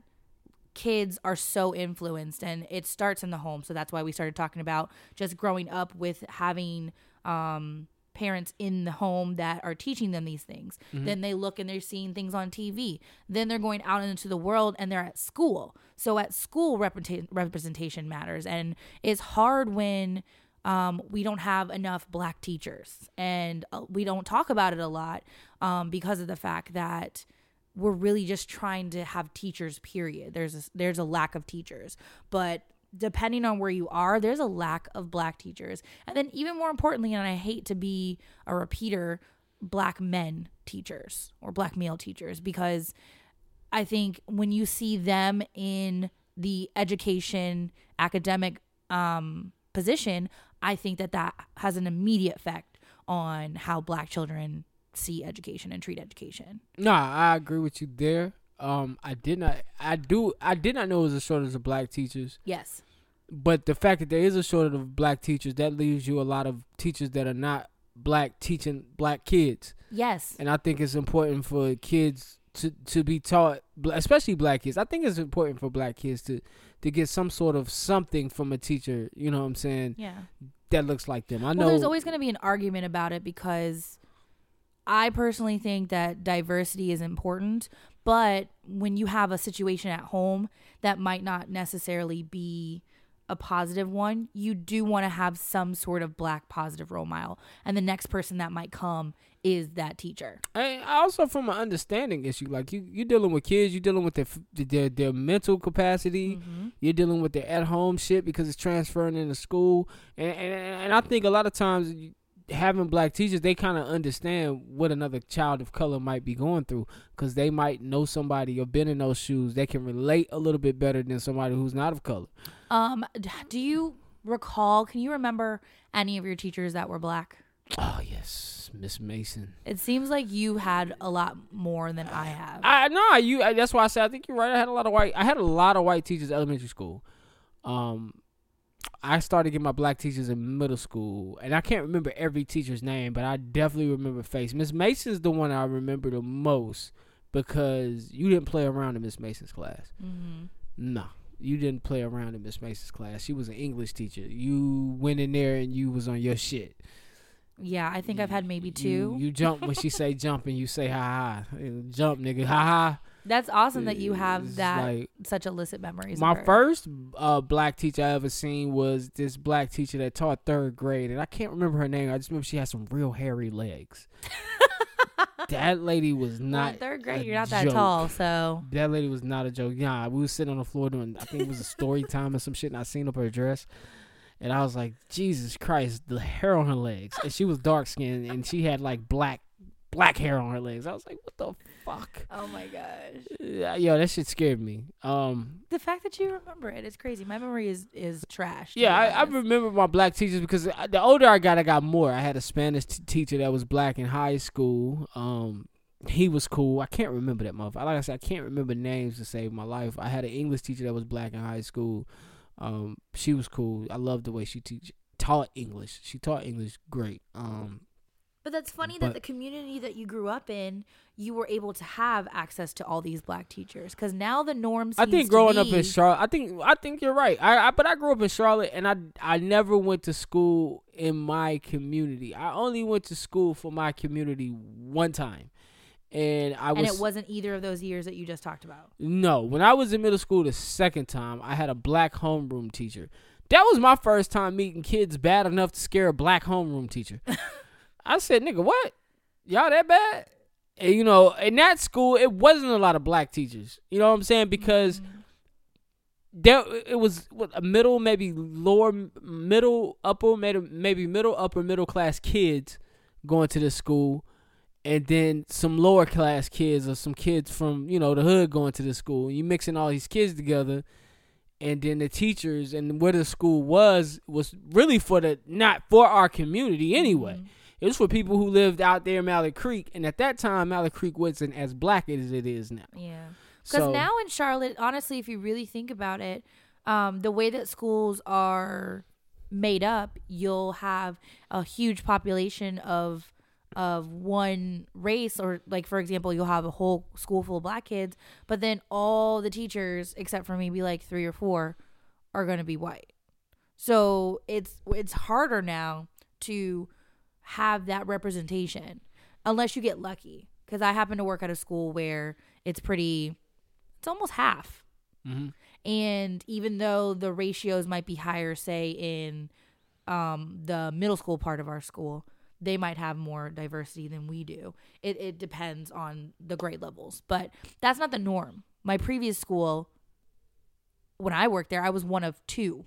kids are so influenced and it starts in the home. So that's why we started talking about just growing up with having um parents in the home that are teaching them these things. Then they look and they're seeing things on tv then they're going out into the world and they're at school. So at school representa- representation matters. And it's hard when um, we don't have enough black teachers. And uh, we don't talk about it a lot um, because of the fact that we're really just trying to have teachers period. There's a, there's a lack of teachers. But depending on where you are there's a lack of black teachers. And then even more importantly and i hate to be a repeater black men teachers or black male teachers. Because i think when you see them in the education academic um, position i think that that has an immediate effect on how black children see education and treat education No, I agree with you there. Um, I did not. I do. I did not know it was a shortage of black teachers. yes But the fact that there is a shortage of black teachers, that leaves you a lot of teachers that are not black teaching black kids. yes And I think it's important for kids to to be taught, especially black kids. I think it's important for black kids to to get some sort of something from a teacher. You know what I'm saying? yeah That looks like them. I know. There's always going to be an argument about it because I personally think that diversity is important, but when you have a situation at home that might not necessarily be a positive one, you do want to have some sort of black positive role model. And the next person that might come is that teacher. And also from an understanding issue, like you, you're dealing with kids, you're dealing with their their their mental capacity, mm-hmm. you're dealing with their at home shit because it's transferring into school, and and, and I think a lot of times having black teachers, they kind of understand what another child of color might be going through because they might know somebody or been in those shoes. They can relate a little bit better than somebody who's not of color. Um, do you recall, can you remember any of your teachers that were black? Oh yes, Miss Mason. It seems like you had a lot more than I have. I no, you. That's why I said I think you're right. I had a lot of white. I had a lot of white teachers elementary school. Um, I started getting my black teachers in middle school, and I can't remember every teacher's name, but I definitely remember face. Miss Mason's the one I remember the most because you didn't play around in Miss Mason's class. hmm No, you didn't play around in Miss Mason's class. She was an English teacher. You went in there and you was on your shit. Yeah, I think I've had maybe two. You, you jump when she say jump, and you say ha ha. Jump, nigga, ha ha. That's awesome that you have that like- such illicit memories. of My first uh, black teacher I ever seen was this black teacher that taught third grade, and I can't remember her name. I just remember she had some real hairy legs. that lady was not in third a grade, you're not that tall, so That lady was not a joke. Yeah, we was sitting on the floor doing. I think it was a story time or some shit, and I seen up her dress, and I was like, Jesus Christ, the hair on her legs, and she was dark skinned, and she had like black black hair on her legs. I was like, what the fuck? Oh my gosh. Yeah, Yo, that shit scared me. Um, The fact that you remember it is crazy. My memory is is trash. yeah, I, I remember my black teachers because I- the older I got, I got more. I had a Spanish t- teacher that was black in high school. Um, he was cool. I can't remember that motherfucker. Like I said, I can't remember names to save my life. I had an English teacher that was black in high school. Um, she was cool. I loved the way she teach taught English. She taught English great. Um, But that's funny But- that the community that you grew up in, you were able to have access to all these black teachers. Because now the norms. I think growing up in Charlotte, I think I think you're right. I, I but I grew up in Charlotte, and I I never went to school in my community. I only went to school for my community one time, and I was and it wasn't either of those years that you just talked about. no. When I was in middle school, the second time I had a black homeroom teacher. That was my first time meeting kids bad enough to scare a black homeroom teacher. I said, "Nigga, what? Y'all that bad?" And, you know, in that school, it wasn't a lot of black teachers. You know what I'm saying? Because mm-hmm. there it was what, a middle, maybe lower, middle, upper, maybe maybe middle, upper, middle class kids going to this school, and then some lower class kids or some kids from you know the hood going to the school. You mixing all these kids together, and then the teachers and where the school was was really for the not for our community anyway. Mm-hmm. It was for people who lived out there in Mallard Creek, and at that time, Mallard Creek wasn't as black as it is now. Yeah. Because So- now in Charlotte, honestly, if you really think about it, um, the way that schools are made up, you'll have a huge population of of one race, or like for example, you'll have a whole school full of black kids, but then all the teachers, except for maybe like three or four, are going to be white. So it's it's harder now to have that representation unless you get lucky. Because I happen to work at a school where it's pretty, it's almost half. And even though the ratios might be higher, say in um, the middle school part of our school, they might have more diversity than we do. It, it depends on the grade levels, but that's not the norm. My previous school, when I worked there, I was one of two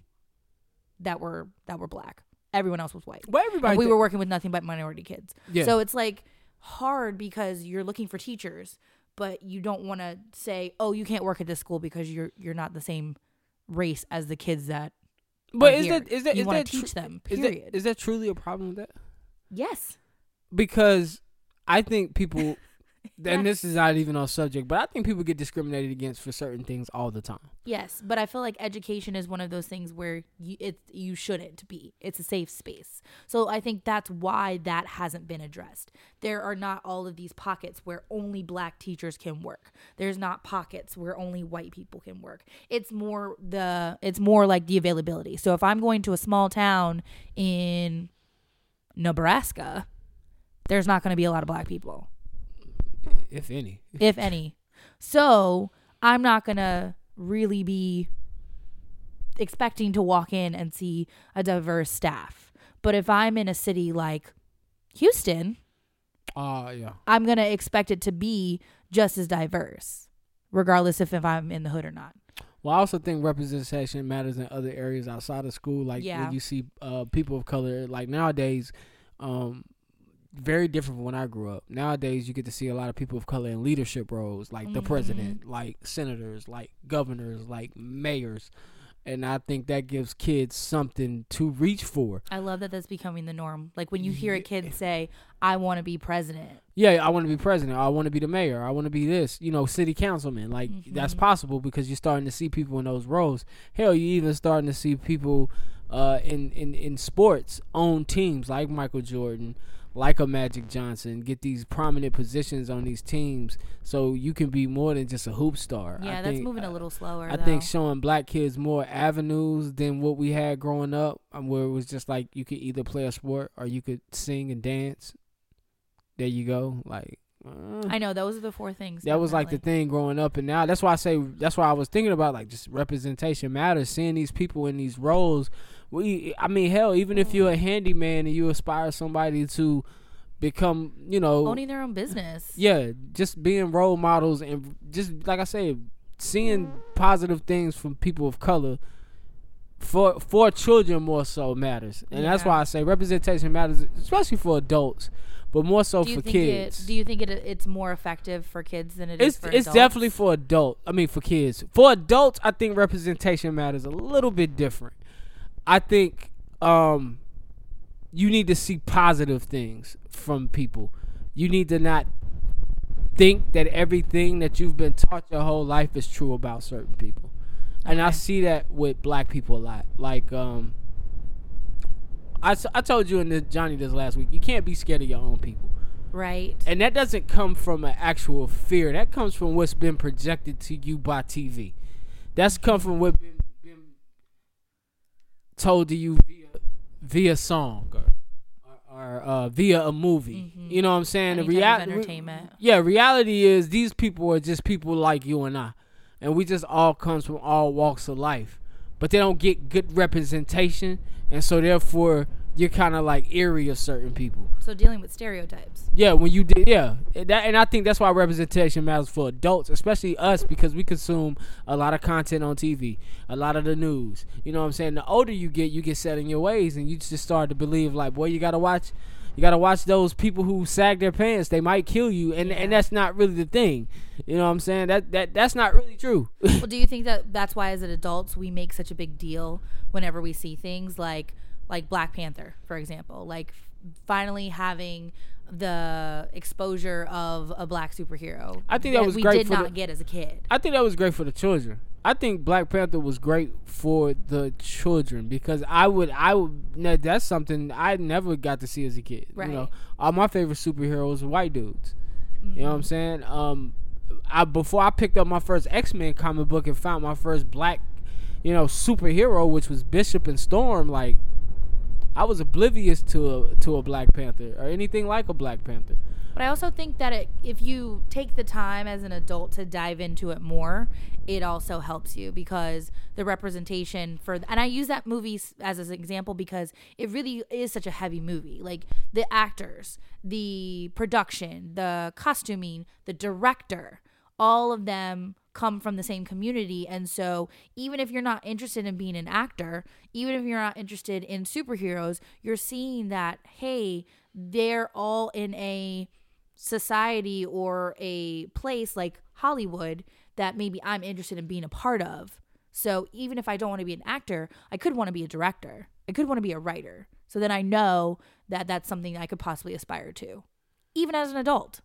that were that were black. Everyone else was white. Well, everybody And we were working with nothing but minority kids. Yeah. So it's like hard because you're looking for teachers, but you don't want to say, "Oh, you can't work at this school because you're you're not the same race as the kids that." But is here. that is that you is that teach tru- them? Is Period. that is that truly a problem with that? yes. Because I think people, and this is not even on subject, but I think people get discriminated against for certain things all the time. Yes, but I feel like education is one of those things where you, it you shouldn't be. It's a safe space. So I think that's why that hasn't been addressed. There are not all of these pockets where only black teachers can work. There's not pockets where only white people can work. It's more the it's more like the availability. So if I'm going to a small town in Nebraska, there's not going to be a lot of black people If any, if any. So I'm not gonna really be expecting to walk in and see a diverse staff. But if I'm in a city like Houston, uh yeah. I'm gonna expect it to be just as diverse, regardless if, if I'm in the hood or not. Well, I also think representation matters in other areas outside of school. Like Yeah. when you see uh, people of color, like nowadays, um, very different from when I grew up. Nowadays, you get to see a lot of people of color in leadership roles, like the president, like senators, like governors, like mayors, and I think that gives kids something to reach for. I love that that's becoming the norm. Like when you hear a kid say, "I want to be president," Yeah, I want to be president. I want to be the mayor. I want to be this, you know, city councilman. Like that's possible because you're starting to see people in those roles. Hell, you even starting to see people uh, in in in sports own teams like Michael Jordan, like a Magic Johnson, get these prominent positions on these teams, so you can be more than just a hoop star. yeah, I that's think, moving a little slower. I though. think showing black kids more avenues than what we had growing up, um, where it was just like you could either play a sport or you could sing and dance. There you go. Like uh, I know those are the four things. that was like the thing growing up, and now that's why I say that's why I was thinking about like just representation matters. Seeing these people in these roles, we, I mean, hell, even if you're a handyman and you aspire somebody to become, you know, owning their own business. yeah, just being role models and just like I say, seeing positive things from people of color for for children more so matters, and that's why I say representation matters, especially for adults. but more so do you for think kids. it? Do you think it? It's more effective for kids than it is it's for it's adults? definitely for adult. I mean, for kids. For adults, I think representation matters a little bit different. I think um, you need to see positive things from people. You need to not think that everything that you've been taught your whole life is true about certain people. And I see that with black people a lot. Like um I, I told you in the Johnny this last week, you can't be scared of your own people. right. And that doesn't come from an actual fear. That comes from what's been projected to you by TV. That's come from what been told to you via via song or, or uh, via a movie. You know what I'm saying? Any the type of rea- entertainment. yeah, reality is these people are just people like you and I, and we just all comes from all walks of life, but they don't get good representation, and so therefore you're kind of like eerie of certain people. So dealing with stereotypes. Yeah, when you did, yeah, and, that, and I think that's why representation matters for adults, especially us, because we consume a lot of content on TV, a lot of the news. You know what I'm saying? The older you get, you get set in your ways, and you just start to believe like, boy, you gotta watch, you gotta watch those people who sag their pants. They might kill you, and and that's not really the thing. You know what I'm saying? That that that's not really true. well, do you think that that's why as adults we make such a big deal whenever we see things like like Black Panther, for example, like finally having the exposure of a black superhero. I think that was we great did not the- get as a kid. I think that was great for the children. I think Black Panther was great for the children because I would I would that's something I never got to see as a kid. Right. You know, all my favorite superheroes were white dudes. You know what I'm saying? Um, I before I picked up my first X Men comic book and found my first black, you know, superhero, which was Bishop and Storm. Like, I was oblivious to a to a Black Panther or anything like a Black Panther. But I also think that it, if you take the time as an adult to dive into it more, it also helps you because the representation for and I use that movie as an example because it really is such a heavy movie. Like the actors, the production, the costuming, the director, all of them come from the same community and so even if you're not interested in being an actor even if you're not interested in superheroes you're seeing that hey they're all in a society or a place like Hollywood that maybe I'm interested in being a part of. So even if I don't want to be an actor, I could want to be a director. I could want to be a writer. So then I know that that's something I could possibly aspire to, even as an adult.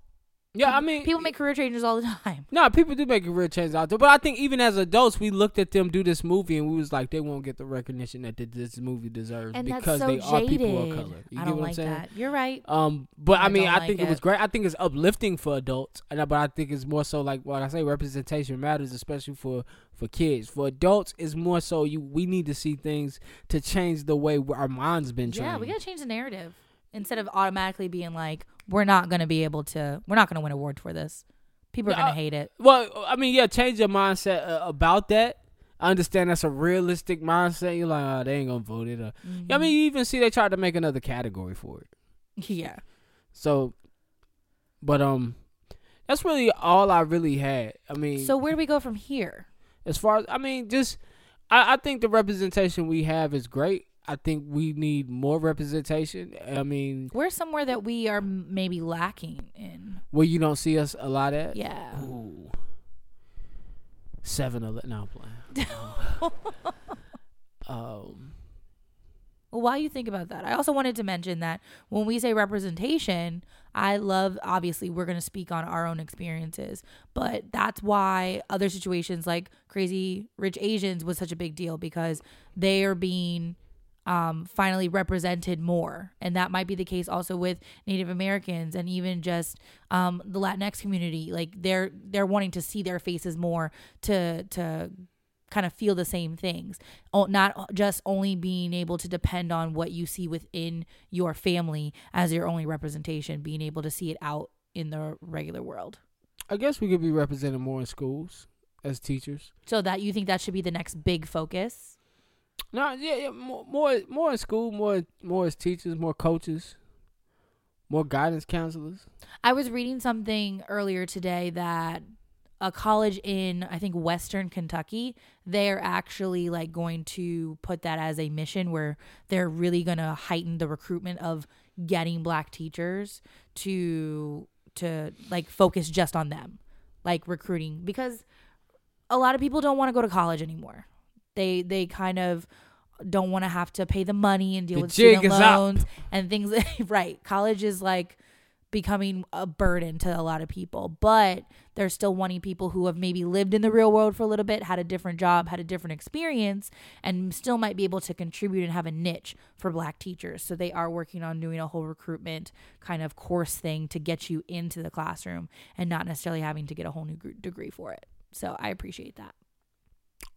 Yeah, I mean, People make career changes all the time. No, people do make career changes out there, but I think even as adults, we looked at them do this movie and we was like, they won't get the recognition that this movie deserves And because so they are people of color. You I get don't what I'm like saying? that. You're right. Um, but I, I mean, I like think it. it. was great. I think it's uplifting for adults, and but I think it's more so like what I say, representation matters, especially for for kids. For adults, it's more so you. We need to see things to change the way our minds been trained. Yeah, we got to change the narrative instead of automatically being like, we're not going to be able to, we're not going to win award for this. People are going to hate it. Well, I mean, yeah, change your mindset uh, about that. I understand that's a realistic mindset. You're like, oh, they ain't gonna vote it. Up. I mean, you even see they tried to make another category for it. Yeah. So, but um, that's really all I really had. I mean, So where do we go from here? as far as I mean, just I, I think the representation we have is great. I think we need more representation. I mean, We're somewhere that we are maybe lacking in. where you don't see us a lot at. Yeah. Ooh. Seven eleven. No, I'm playing. um. Well, while you think about that, I also wanted to mention that when we say representation, I love, obviously, we're going to speak on our own experiences, but that's why other situations like Crazy Rich Asians was such a big deal because they are being um, finally represented more. And that might be the case also with Native Americans and even just um, the Latinx community. Like they're they're wanting to see their faces more to to kind of feel the same things. Not just only being able to depend on what you see within your family as your only representation, being able to see it out in the regular world. I guess we could be represented more in schools as teachers. So that you think that should be the next big focus. No, yeah, yeah more, more, more in school, more, more as teachers, more coaches, more guidance counselors. I was reading something earlier today that a college in I think Western Kentucky, they're actually like going to put that as a mission where they're really going to heighten the recruitment of getting black teachers to to like focus just on them, like recruiting because a lot of people don't want to go to college anymore. They they kind of don't want to have to pay the money and deal The with student is up. loans and things. right, college is like becoming a burden to a lot of people, but they're still wanting people who have maybe lived in the real world for a little bit, had a different job, had a different experience, and still might be able to contribute and have a niche for black teachers. So they are working on doing a whole recruitment kind of course thing to get you into the classroom and not necessarily having to get a whole new degree for it. So I appreciate that.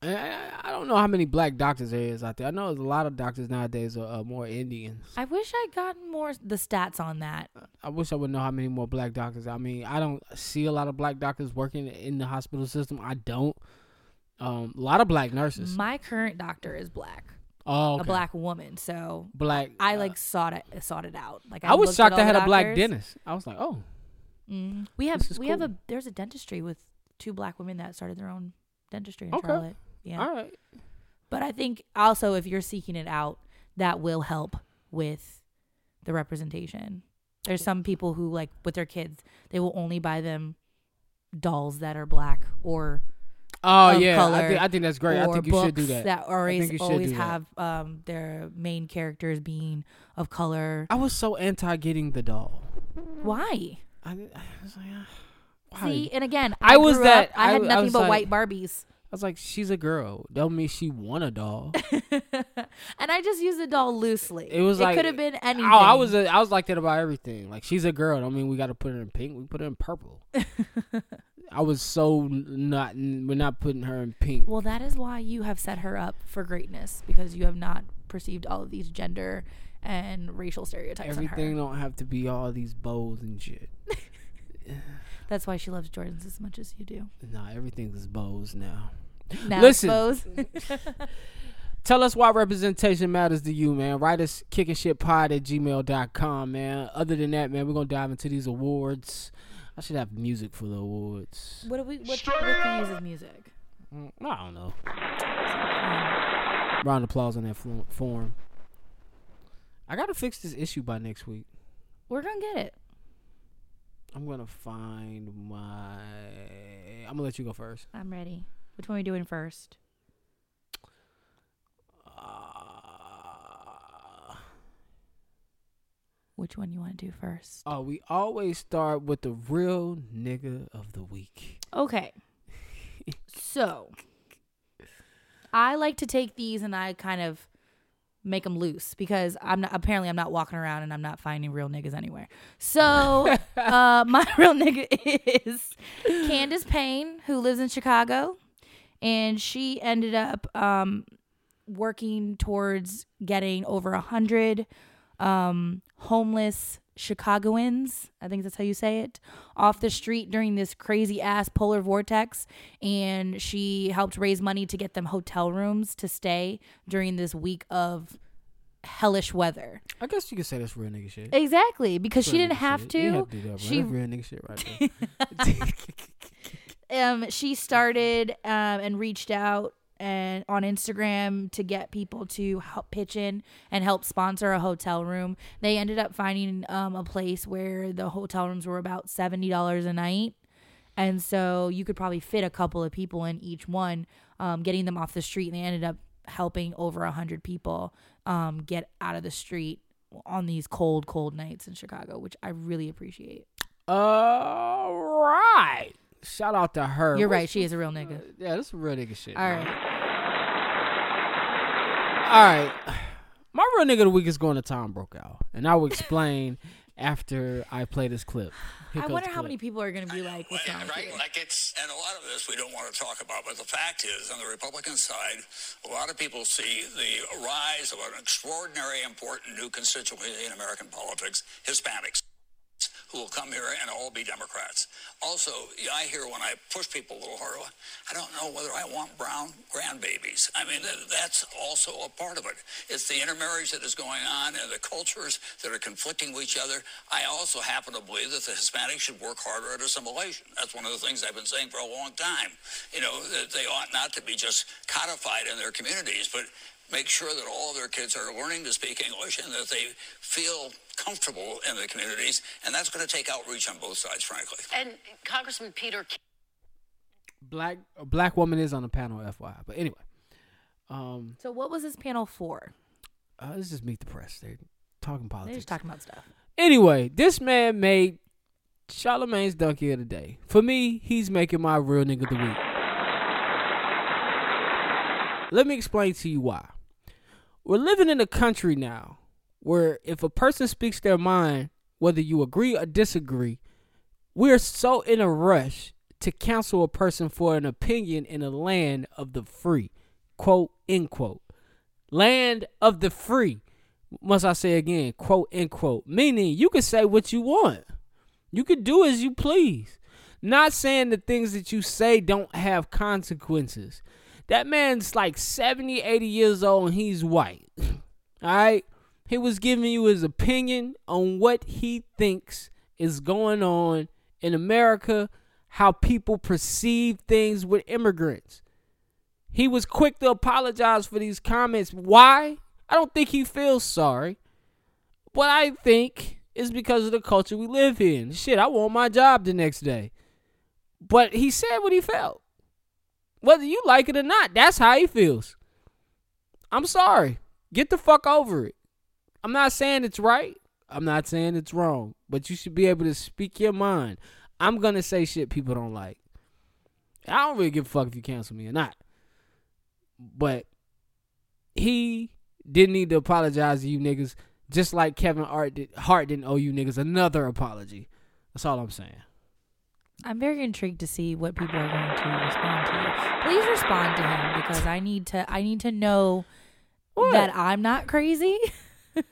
I, I- I don't know how many black doctors there is out there. I know a lot of doctors nowadays are, are more Indians. I wish I'd gotten more the stats on that. I wish I would know how many more black doctors. I mean, I don't see a lot of black doctors working in the hospital system. I don't. Um, a lot of black nurses. My current doctor is black, oh, okay. a black woman. So black. I uh, like sought it sought it out. Like I was shocked I had a black dentist. I was like, oh, Mm. We have we have a there's a dentistry with two black women that started their own dentistry in Okay. Charlotte. Yeah. all right. But I think also if you're seeking it out, that will help with the representation. There's some people who like with their kids, they will only buy them dolls that are black or Oh of yeah, I color think I think that's great. I or think you books should do that. that I always think you should always do that. have um their main characters being of color. I was so anti getting the doll. Why? I, I was like, ah, why? See, and again, I I, was that- Up, I I had nothing was but like- white Barbies. I was like, she's a girl. Don't mean she want a doll. and I just used the doll loosely. It was like could have been anything. Oh, I was a, I was like that about everything. Like she's a girl. Don't mean we got to put her in pink. We put her in purple. I was so not. We're not putting her in pink. Well, that is why you have set her up for greatness because you have not perceived all of these gender and racial stereotypes Everything don't have to be all these bows and shit. That's why she loves Jordans as much as you do. Nah, everything's bows now. Now, Listen. suppose Tell us why representation matters to you, man. Write us kickingshitpod at gmail.com, man. Other than that, man, we're going to dive into these awards. I should have music for the awards. what do we what, what can use as music? Mm, I don't know. Round of applause on that form. I got to fix this issue by next week. We're gonna get it. I'm to find my. I'm to let you go first. I'm ready. Which one are we doing first? Uh, Which one you want to do first? oh, we always start with the real nigga of the week. Okay. so, I like to take these and I kind of make them loose because I'm not apparently I'm not walking around and I'm not finding real niggas anywhere. So, uh, my real nigga is Candace Payne, who lives in Chicago, and she ended up um, working towards getting over a hundred um, homeless Chicagoans, I think that's how you say it, off the street during this crazy ass polar vortex. And she helped raise money to get them hotel rooms to stay during this week of hellish weather. I guess you could say that's real nigga shit. Exactly, because she didn't have shit. to. You have to do that, she That's real nigga shit right there. um she started um and reached out and on Instagram to get people to help pitch in and help sponsor a hotel room. They ended up finding um a place where the hotel rooms were about seventy dollars a night. And so you could probably fit a couple of people in each one, um, getting them off the street. And they ended up helping over a hundred people um, get out of the street on these cold, cold nights in Chicago, which I really appreciate. All right. Shout out to her. You're What's- right, she is a real nigga. Uh, yeah, this is real nigga shit. All man. right. All right. My real nigga of the week is going to Tom Brokaw. And I will explain after I play this clip. Here I wonder the how many people are going to be like, "What's wrong with right? you?" Like it's, and a lot of this we don't want to talk about, but the fact is, on the Republican side, a lot of people see the rise of an extraordinary, important new constituency in American politics: Hispanics. Who will come here and all be Democrats. Also, I hear when I push people a little harder, I don't know whether I want brown grandbabies. I mean, that's also a part of it. It's the intermarriage that is going on and the cultures that are conflicting with each other. I also happen to believe that the Hispanics should work harder at assimilation. That's one of the things I've been saying for a long time. You know, that they ought not to be just codified in their communities, but make sure that all of their kids are learning to speak English and that they feel comfortable in the communities, and that's going to take outreach on both sides, frankly. And Congressman Peter Black a black woman is on the panel, FYI. But anyway, um, So what was this panel for? uh, let's just meet the press. They're talking politics. They're just talking about stuff. Anyway, this man made Charlemagne's donkey of the day. For me, he's making my real nigga of the week. Let me explain to you why. We're living in a country now where if a person speaks their mind, whether you agree or disagree, we're so in a rush to counsel a person for an opinion in a land of the free. Quote, end quote. Land of the free. Must I say again, quote, end quote. Meaning you can say what you want. You can do as you please. Not saying the things that you say don't have consequences. That man's like 70, 80 years old and he's white. All right? He was giving you his opinion on what he thinks is going on in America, how people perceive things with immigrants. He was quick to apologize for these comments. Why? I don't think he feels sorry. What I think is because of the culture we live in. Shit, I want my job the next day. But he said what he felt. Whether you like it or not, that's how he feels. I'm sorry. Get the fuck over it. I'm not saying it's right. I'm not saying it's wrong. But you should be able to speak your mind. I'm gonna say shit people don't like. I don't really give a fuck if you cancel me or not. But he didn't need to apologize to you niggas, just like Kevin Hart, did, Hart didn't owe you niggas another apology. That's all I'm saying. I'm very intrigued to see what people are going to respond to. Please respond to him because I need to. I need to know What? that I'm not crazy.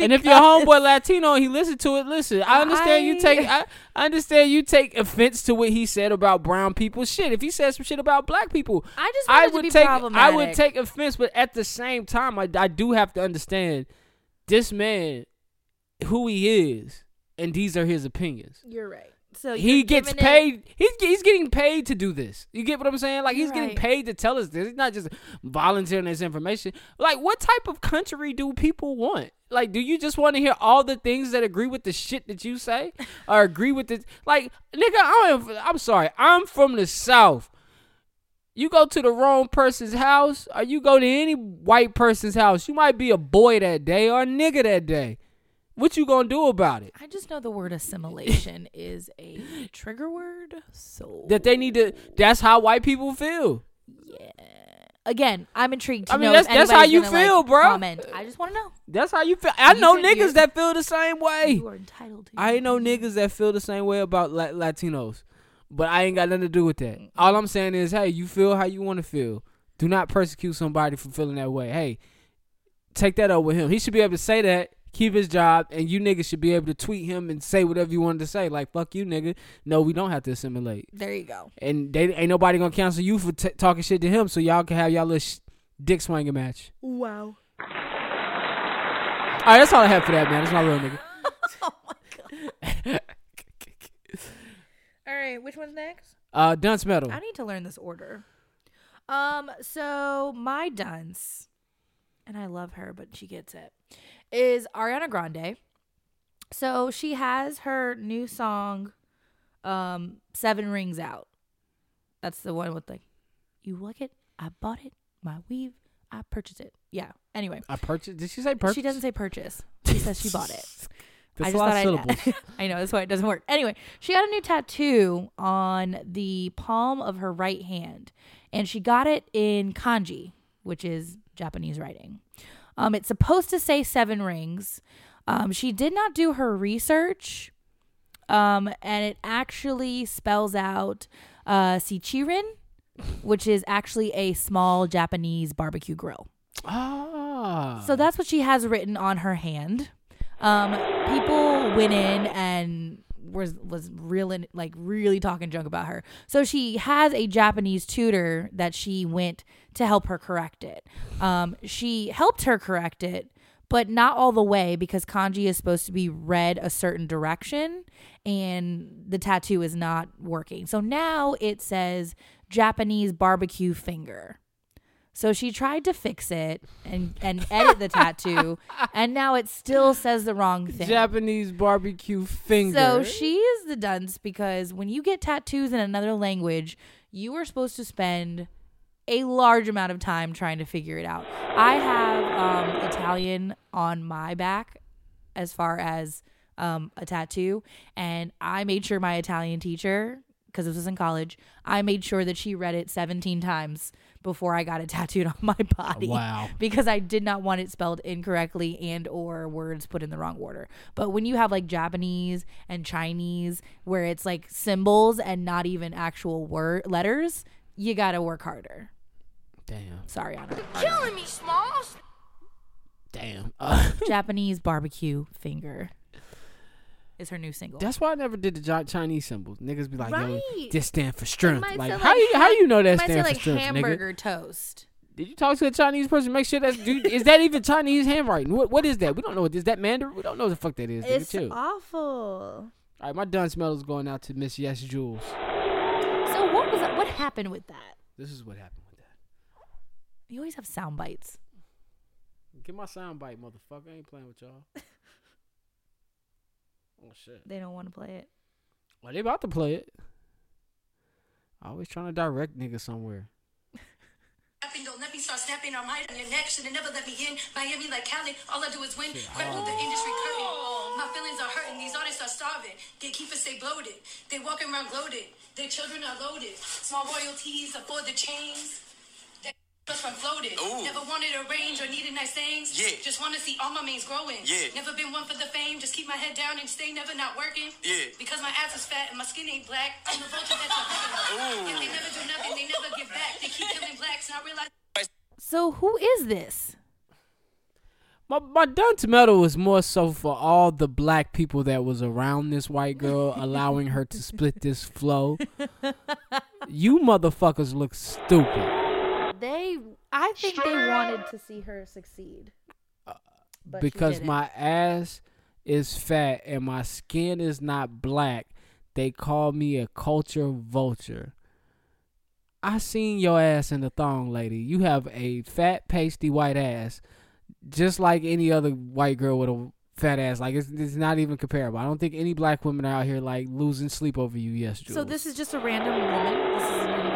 And if your homeboy Latino and he listened to it, listen. I understand you take. I, I understand you take offense to what he said about brown people. Shit, if he said some shit about black people, I just I wanted to would be take. I would take offense, but at the same time, I, I do have to understand this man, who he is, and these are his opinions. You're right. So he gets it- paid. He's he's getting paid to do this. You get what I'm saying? Like he's You're getting right. paid to tell us this. He's not just volunteering this information. Like what type of country do people want? Like, do you just want to hear all the things that agree with the shit that you say, or agree with the like, nigga? I'm I'm sorry. I'm from the south. You go to the wrong person's house, or you go to any white person's house. You might be a boy that day or a nigga that day. What you gonna do about it? I just know the word assimilation is a trigger word. So That they need to. That's how white people feel. Yeah. Again, I'm intrigued to I mean, know. that's- that's how you gonna, like, feel, bro. Comment. I just want to know. That's how you feel. I You know niggas that feel the same way. You are entitled to. I know niggas that feel the same way about La- Latinos, but I ain't got nothing to do with that. All I'm saying is, hey, you feel how you want to feel. Do not persecute somebody for feeling that way. Hey, take that up with him. He should be able to say that, keep his job, and you niggas should be able to tweet him and say whatever you wanted to say. Like, fuck you, nigga. No, we don't have to assimilate. There you go. And they ain't nobody gonna cancel you for t- talking shit to him, so y'all can have y'all little sh- dick swinging match. Wow. All right, that's all I have for that, man. That's my real nigga. oh my god. All right, which one's next? Uh, dunce metal. I need to learn this order. Um, so my dunce, and I love her, but she gets it, is Ariana Grande. So she has her new song, um, Seven Rings out. That's the one with like, you like it? I bought it. My weave. I purchased it. Yeah. Anyway, I purchased. Did she say purchase? she doesn't say purchase. She says she bought it. That's I a lot syllables. I know that's why it doesn't work. Anyway, she got a new tattoo on the palm of her right hand, and she got it in kanji, which is Japanese writing. Um, it's supposed to say seven rings. Um, she did not do her research, um, and it actually spells out uh, shichirin, which is actually a small Japanese barbecue grill. Ah. So that's what she has written on her hand. Um, people went in and was was real like really talking junk about her. So she has a Japanese tutor that she went to help her correct it. Um, she helped her correct it, but not all the way because kanji is supposed to be read a certain direction and the tattoo is not working. So now it says Japanese barbecue finger. So she tried to fix it and and edit the tattoo, and now it still says the wrong thing. Japanese barbecue finger. So she is the dunce because when you get tattoos in another language, you are supposed to spend a large amount of time trying to figure it out. I have um, Italian on my back as far as um, a tattoo, and I made sure my Italian teacher, because this was in college, I made sure that she read it 17 times before I got it tattooed on my body. Wow. Because I did not want it spelled incorrectly and or words put in the wrong order. But when you have like Japanese and Chinese where it's like symbols and not even actual word letters, you got to work harder. damn, Sorry, Anna. Killing me, Smalls. damn. Uh, Japanese barbecue finger is her new single. that's why I never did the Chinese symbols. Niggas be like, yo, this stand for strength. might Like, how you how you know that It stand for like strength, nigga? hamburger toast. Did you talk to a Chinese person? Make sure that's dude. is that even Chinese handwriting? What what is that? We don't know. what Is that Mandarin? We don't know what the fuck that is. Nigga, chill. Awful. All right, my done smell is going out to Miss Yes Julz. So what was that? What happened with that? This is what happened with that. You always have sound bites. Get my sound bite, motherfucker. I ain't playing with y'all. oh shit. They don't want to play it. Well, they about to play it. Always trying to direct niggas somewhere. Snapping, don't let me start snapping on my on your neck. Should've never let me in. Miami like Cali, all I do is win. Right through the industry curtain. My feelings are hurting. These artists are starving. They keep us stay bloated. They walking around gloated. Their children are loaded. Small royalties afford the chains. That us from floated. Ooh. Never wanted a range or needed nice things. Yeah. Just want to see all my mains growing. Yeah. Never been one for the fame. Just keep my head down and stay never not working. Yeah. Because my ass is fat and my skin ain't black. I'm the vulture that's a Ooh. If they never do nothing, they never give back. They keep killing blacks, and I realize. So who is this? My my dunce medal was more so for all the black people that was around this white girl, allowing her to split this flow. You motherfuckers look stupid They, I think they wanted to see her succeed. Uh, because my ass is fat and my skin is not black. They call me a culture vulture. I seen your ass in the thong, lady. You have a fat, pasty white ass, just like any other white girl with a fat ass. Like it's, it's not even comparable. I don't think any black women are out here like losing sleep over you. Yes, Jules. So this is just a random woman. This isn't anybody. Of,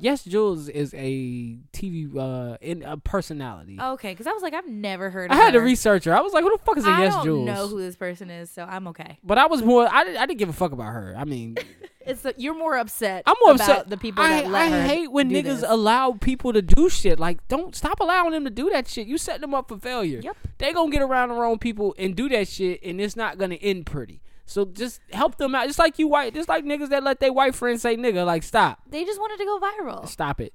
yes, Jules is a TV uh in a personality. okay, because I was like, I've never heard. I had to research her. I was like, who the fuck is a I Yes don't Jules? know who this person is, so I'm okay. But I was more. I, didn't- I didn't give a fuck about her. I mean, It's the, you're more upset. I'm more about upset. the people I, that let I her hate when niggas this. allow people to do shit. Like, don't stop allowing them to do that shit. You setting them up for failure. Yep. They gonna get around the wrong people and do that shit, and it's not gonna end pretty. So just help them out. Just like you white, just like niggas that let their white friends say nigga. Like, stop, They just wanted to go viral. stop it.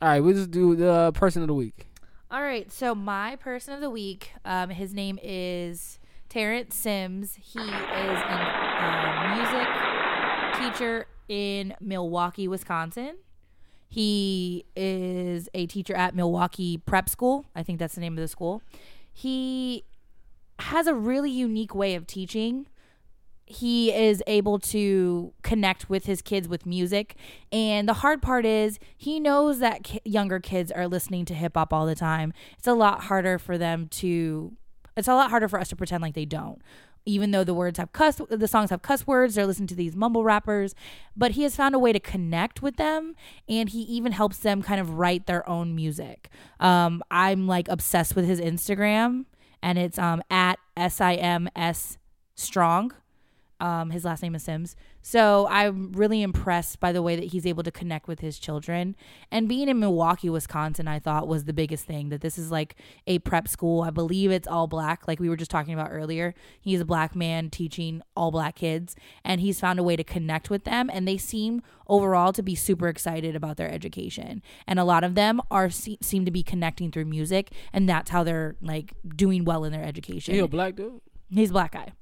All right, we'll just do the person of the week. All right, so my person of the week, um, his name is Terrence Sims. He is a music teacher in Milwaukee, Wisconsin. He is a teacher at Milwaukee Prep School. I think that's the name of the school. He has a really unique way of teaching he is able to connect with his kids with music. And the hard part is he knows that younger kids are listening to hip hop all the time. It's a lot harder for them to it's a lot harder for us to pretend like they don't. Even though the words have cuss the songs have cuss words, they're listening to these mumble rappers, but he has found a way to connect with them and he even helps them kind of write their own music. Um I'm like obsessed with his Instagram and it's um at S I M S strong. Um, his last name is Sims. So I'm really impressed by the way that he's able to connect with his children. And being in Milwaukee, Wisconsin, I thought was the biggest thing that this is like a prep school. I believe it's all black, like we were just talking about earlier. He's a black man teaching all black kids, and he's found a way to connect with them. And they seem overall to be super excited about their education. And a lot of them are se- seem to be connecting through music, and that's how they're like doing well in their education. He a black dude. He's a black guy.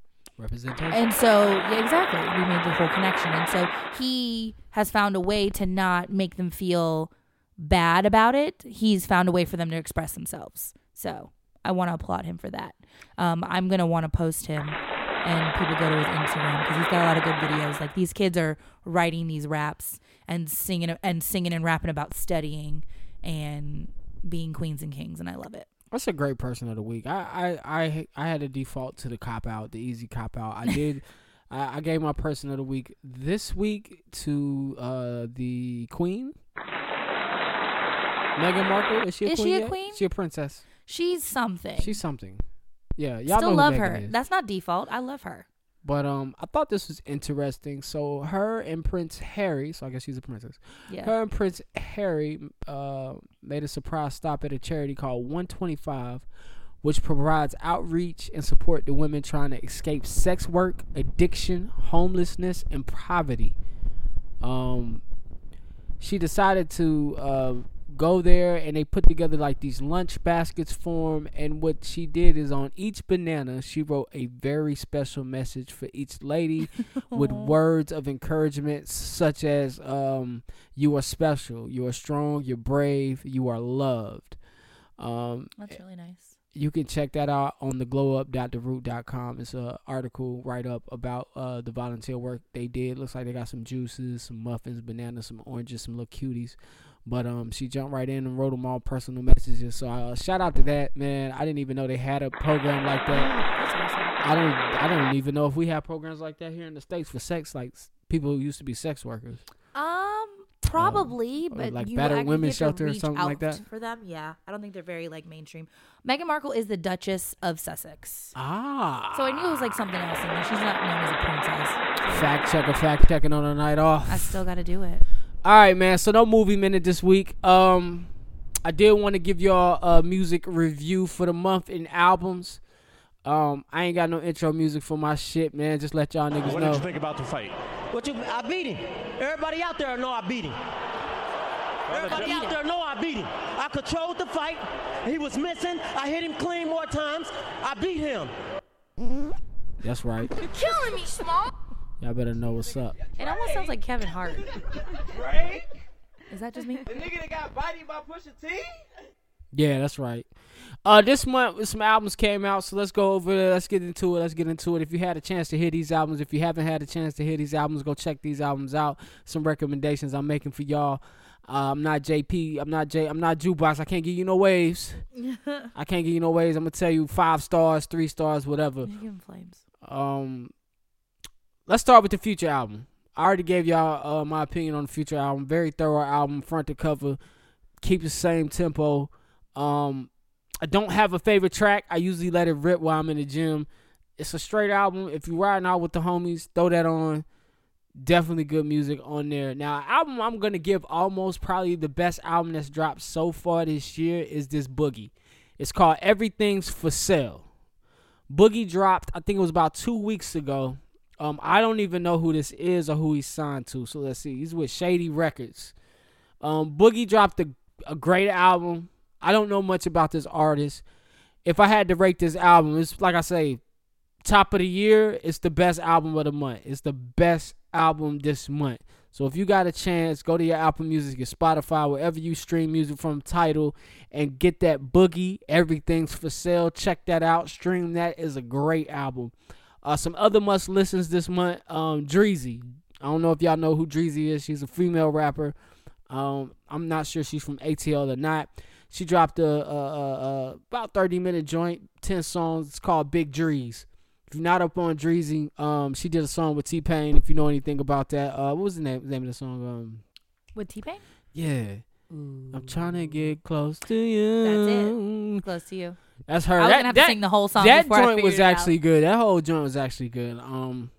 Representation. And so, yeah, exactly. We made the whole connection. And so he has found a way to not make them feel bad about it. He's found a way for them to express themselves. So I want to applaud him for that. Um, I'm going to want to post him and people go to his Instagram because he's got a lot of good videos. Like these kids are writing these raps and singing and singing and rapping about studying. and being queens and kings, and I love it. That's a great person of the week. I I I, I had a default to the cop out, the easy cop out. I did. I, I gave my person of the week this week to uh the queen. Meghan Markle is she a queen? Is queen? she a yet? queen? She a princess. She's something. She's something. Yeah, y'all Still love who her. Is. That's not default. I love her. But um, I thought this was interesting. So her and Prince Harry, so I guess she's a princess. Yeah. Her and Prince Harry uh, made a surprise stop at a charity called 125, which provides outreach and support to women trying to escape sex work, addiction, homelessness, and poverty. Um, she decided to uh, go there, and they put together like these lunch baskets for 'em, And what she did is on each banana, she wrote a very special message for each lady with words of encouragement, such as um, "You are special, you are strong, you're brave, you are loved." Um, That's really nice. you can check that out on the glowup.theroot.com. It's an article write up about uh, the volunteer work they did. Looks like they got some juices, some muffins, bananas, some oranges, some little cuties. But um, she jumped right in and wrote them all personal messages. So uh, shout out to that man. I didn't even know they had a program like that. I don't. I don't even know if we have programs like that here in the states for sex, like people who used to be sex workers. Um, probably, or but like you battered women's shelter or something like that? for them. Yeah, I don't think they're very like mainstream. Meghan Markle is the Duchess of Sussex, Ah. so I knew it was like something else, and she's not known as a princess. fact checker, fact checking on a night off. I still got to do it. All right, man. So no movie minute this week. Um, I did want to give y'all a music review for the month in albums. Um, I ain't got no intro music for my shit, man. Just let y'all niggas What know. did you think about the fight? What you? I beat him. Everybody out there know I beat him. Everybody out there know I beat him. I controlled the fight. He was missing. I hit him clean more times. I beat him. That's right. You're killing me, Small. Y'all better know what's up. It almost sounds like Kevin Hart. Right? Is that just me? The nigga that got bodied by Pusha T? Yeah, that's right. Uh, this month some albums came out, so let's go over it. Let's get into it. Let's get into it. If you had a chance to hear these albums, if you haven't had a chance to hear these albums, go check these albums out. Some recommendations I'm making for y'all. Uh, I'm not JP. I'm not J. I'm not jukebox. I can't give you no waves. I can't give you no waves. I'm gonna tell you five stars, three stars, whatever. You give him flames. Um, let's start with the Future album. I already gave y'all uh, my opinion on the Future album. Very thorough album, front to cover. Keep the same tempo. Um, I don't have a favorite track. I usually let it rip while I'm in the gym. It's a straight album. If you're riding out with the homies, throw that on. Definitely good music on there. Now, album I'm gonna give almost probably the best album that's dropped so far this year is this Boogie. It's called Everything's for Sale. Boogie dropped, I think it was about two weeks ago. Um, I don't even know who this is or who he's signed to. So let's see. He's with Shady Records. Um, Boogie dropped a, a great album. I don't know much about this artist. If I had to rate this album, it's like I say, top of the year. It's the best album of the month. It's the best album this month. So if you got a chance, go to your Apple Music, your Spotify, wherever you stream music from, title, and get that Boogie. Everything's for sale. Check that out. Stream that is a great album. Uh, some other must listens this month. Um, Dreezy. I don't know if y'all know who Dreezy is. She's a female rapper. Um, I'm not sure she's from ATL or not. She dropped a, a, a, a about 30 minute joint, 10 songs. It's called Big Drees. If you're not up on Dreezy, um, she did a song with T Pain. If you know anything about that, uh, what was the name, name of the song? Um, With T Pain? yeah, I'm trying to get close to you. That's it. Close to you. That's her. I was that, gonna have that, to sing the whole song That joint was figured it out. actually good. That whole joint was actually good. Um,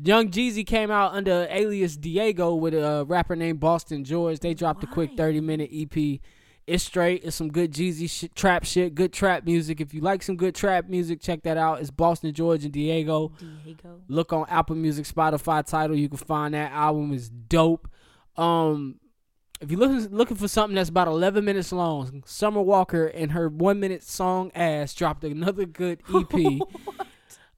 Young Jeezy came out under alias Diego with a rapper named Boston George. They dropped a quick 30 minute EP. It's straight. It's some good Jeezy shit, trap shit, good trap music. If you like some good trap music, check that out. It's Boston George and Diego. Diego. Look on Apple Music, Spotify title. You can find that album is dope. Um, if you're looking looking for something that's about 11 minutes long, Summer Walker and her one minute song "Ass" dropped another good EP.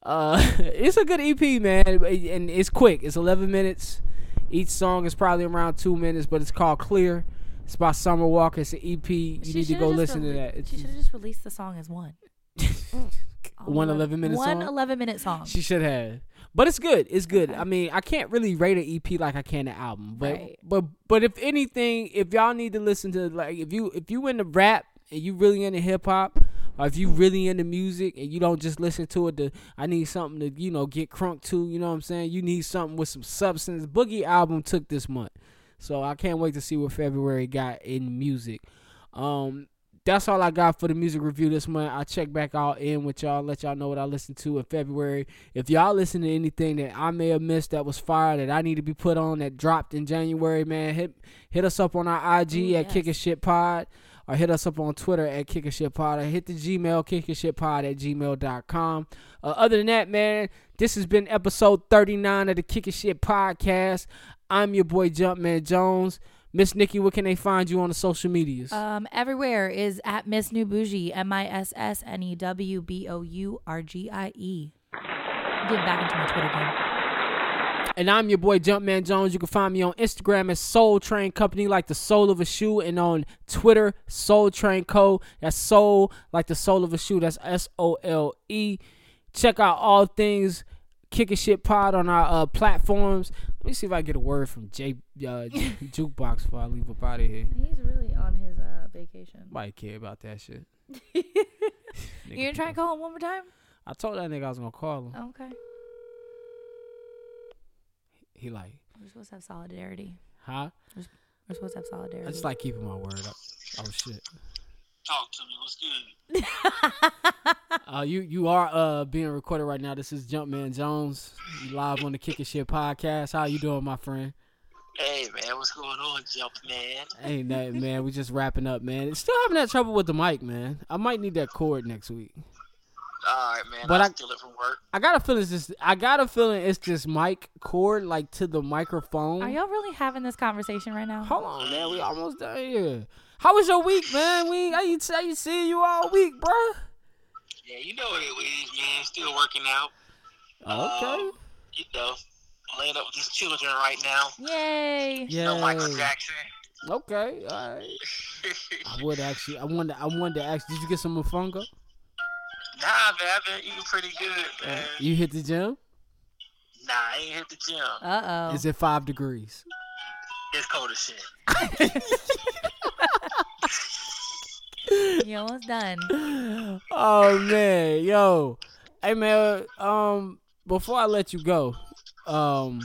uh, it's a good EP, man, and it's quick. It's 11 minutes. Each song is probably around two minutes, but it's called "Clear." It's by Summer Walker. It's an EP. You She need to go listen to that. It's She should have just released the song as one. one 11 minute One song. 11 minute song. She should have. But it's good. It's good. I mean, I can't really rate an EP like I can an album. But Right. but but if anything, if y'all need to listen to like if you if you into rap and you really into hip hop, or if you really into music and you don't just listen to it to I need something to, you know, get crunk to, you know what I'm saying? You need something with some substance. Boogie album took this month. So I can't wait to see what February got in music. Um that's all I got for the music review this month. I'll check back out in with y'all, let y'all know what I listened to in February. If y'all listen to anything that I may have missed that was fire that I need to be put on that dropped in January, man, hit hit us up on our IG Ooh, at yes. Kickin' Shit Pod or hit us up on Twitter at Kickin' Shit Pod or hit the Gmail, kickinshitpod at gmail.com. Uh, other than that, man, this has been episode 39 of the Kickin' Shit Podcast. I'm your boy Jumpman Jones. Miss Nikki, where can they find you on the social medias? Um, everywhere is at Miss New Bougie, M I S S N E W B O U R G I E. Get back into my Twitter game. And I'm your boy Jumpman Jones. You can find me on Instagram as Sole Train Company, like the sole of a shoe, and on Twitter, Sole Train Co. That's sole, like the sole of a shoe. That's S O L E. Check out all things Kickin' Shit Pod on our uh, platforms. Let me see if I get a word from J uh, J- Jukebox before I leave up out of here. He's really on his uh, vacation. Nobody care about that shit. You gonna try and call him one more time? I told that nigga I was gonna call him. Okay. He like, We're supposed to have solidarity. huh? We're supposed to have solidarity. I just like keeping my word up. Oh shit. Talk to me. What's good? Uh, you you are uh being recorded right now. This is Jumpman Jones. You live on the Kickin' Shit podcast. How you doing, my friend? Hey man, what's going on, Jump Man? Ain't nothing, man. We just wrapping up, man. Still having that trouble with the mic, man. I might need that cord next week. All right, man. But I'll I- steal it from work. I got a feeling it's just I got a feeling it's this mic cord like to the microphone. Are y'all really having this conversation right now? Hold on, man. We almost done here. How was your week, man? We I ain't I ain't seeing you all week, bruh. Yeah, you know what it is, man. Still working out. Okay. Um, you know, laying up with these children right now. Yay! You know Michael Yeah. Jackson. Okay. All right. I would actually. I wanted. I wanted to ask. Did you get some mofongo? Nah, man, I've been eating pretty good, man. You hit the gym? Nah, I ain't hit the gym. Uh oh. Is it five degrees? It's cold as shit. You almost done. oh man, yo, hey man. Um, before I let you go, um,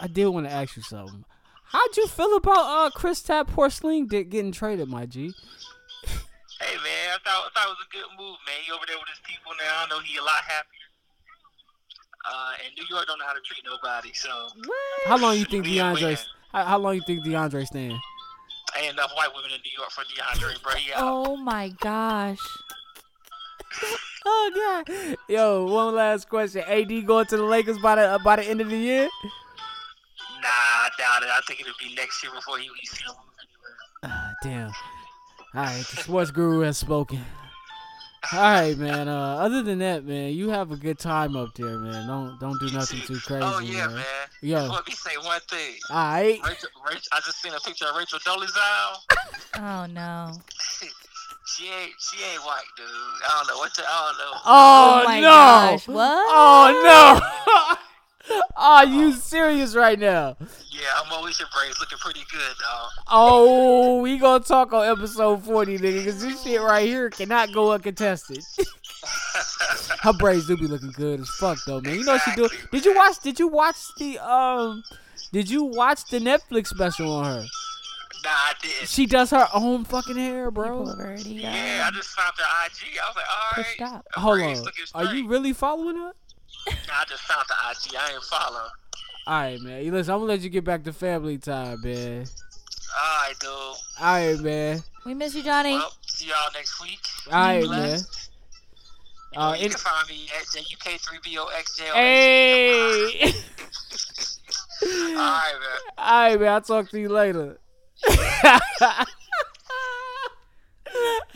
I did want to ask you something. How'd you feel about uh Kristaps Porzingis getting traded, my G? Hey, man, I thought, I thought it was a good move, man. He over there with his people now. I know he a lot happier. Uh, and New York don't know how to treat nobody, so How long you think DeAndre? How, how long you think DeAndre staying? ain't enough white women in New York for DeAndre, bro. Yeah. Oh my gosh. Oh god. Yo, one last question. AD going to the Lakers by the uh, by the end of the year? Nah, I doubt it. I think it'll be next year before he we see him anywhere. Ah, damn. All right, the sports guru has spoken. All right, man. Uh, other than that, man, you have a good time up there, man. Don't don't do nothing too crazy. Oh yeah, man. man. Yo. Let me say one thing. All right. Rachel, Rachel, I just seen a picture of Rachel Dolezal. Oh no. she ain't she ain't white, dude. I don't know what to. I don't know. Oh, Oh my no. gosh, what? Oh no. Are you serious right now? Yeah, I'm always your braids looking pretty good, dog. Oh, we gonna talk on episode forty, nigga, because this shit right here cannot go uncontested. Her braids do be looking good as fuck though, man. You know what she do? Did you watch? Did you watch the um? Did you watch the Netflix special on her? Nah, I didn't. She does her own fucking hair, bro. already yeah, I uh, just found her IG. I was like, all right. Pushed up. her Hold on. Are you really following her? Nah, I just found the IG. I ain't follow. All right, man. You Listen, I'm gonna let you get back to family time, man. All right, dude. All right, man. We miss you, Johnny. Well, see y'all next week. All right, Bless. man. You, know, Uh, you it- can find me at UK3BOXJ. Hey. All right, man. All right, man. I'll talk to you later.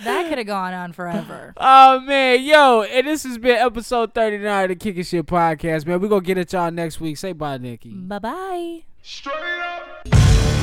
That could have gone on forever. Oh man, yo, and this has been episode 39 of the Kicking Shit Podcast, man. we gonna get at y'all next week. Say bye, Nikki. bye bye. Straight up.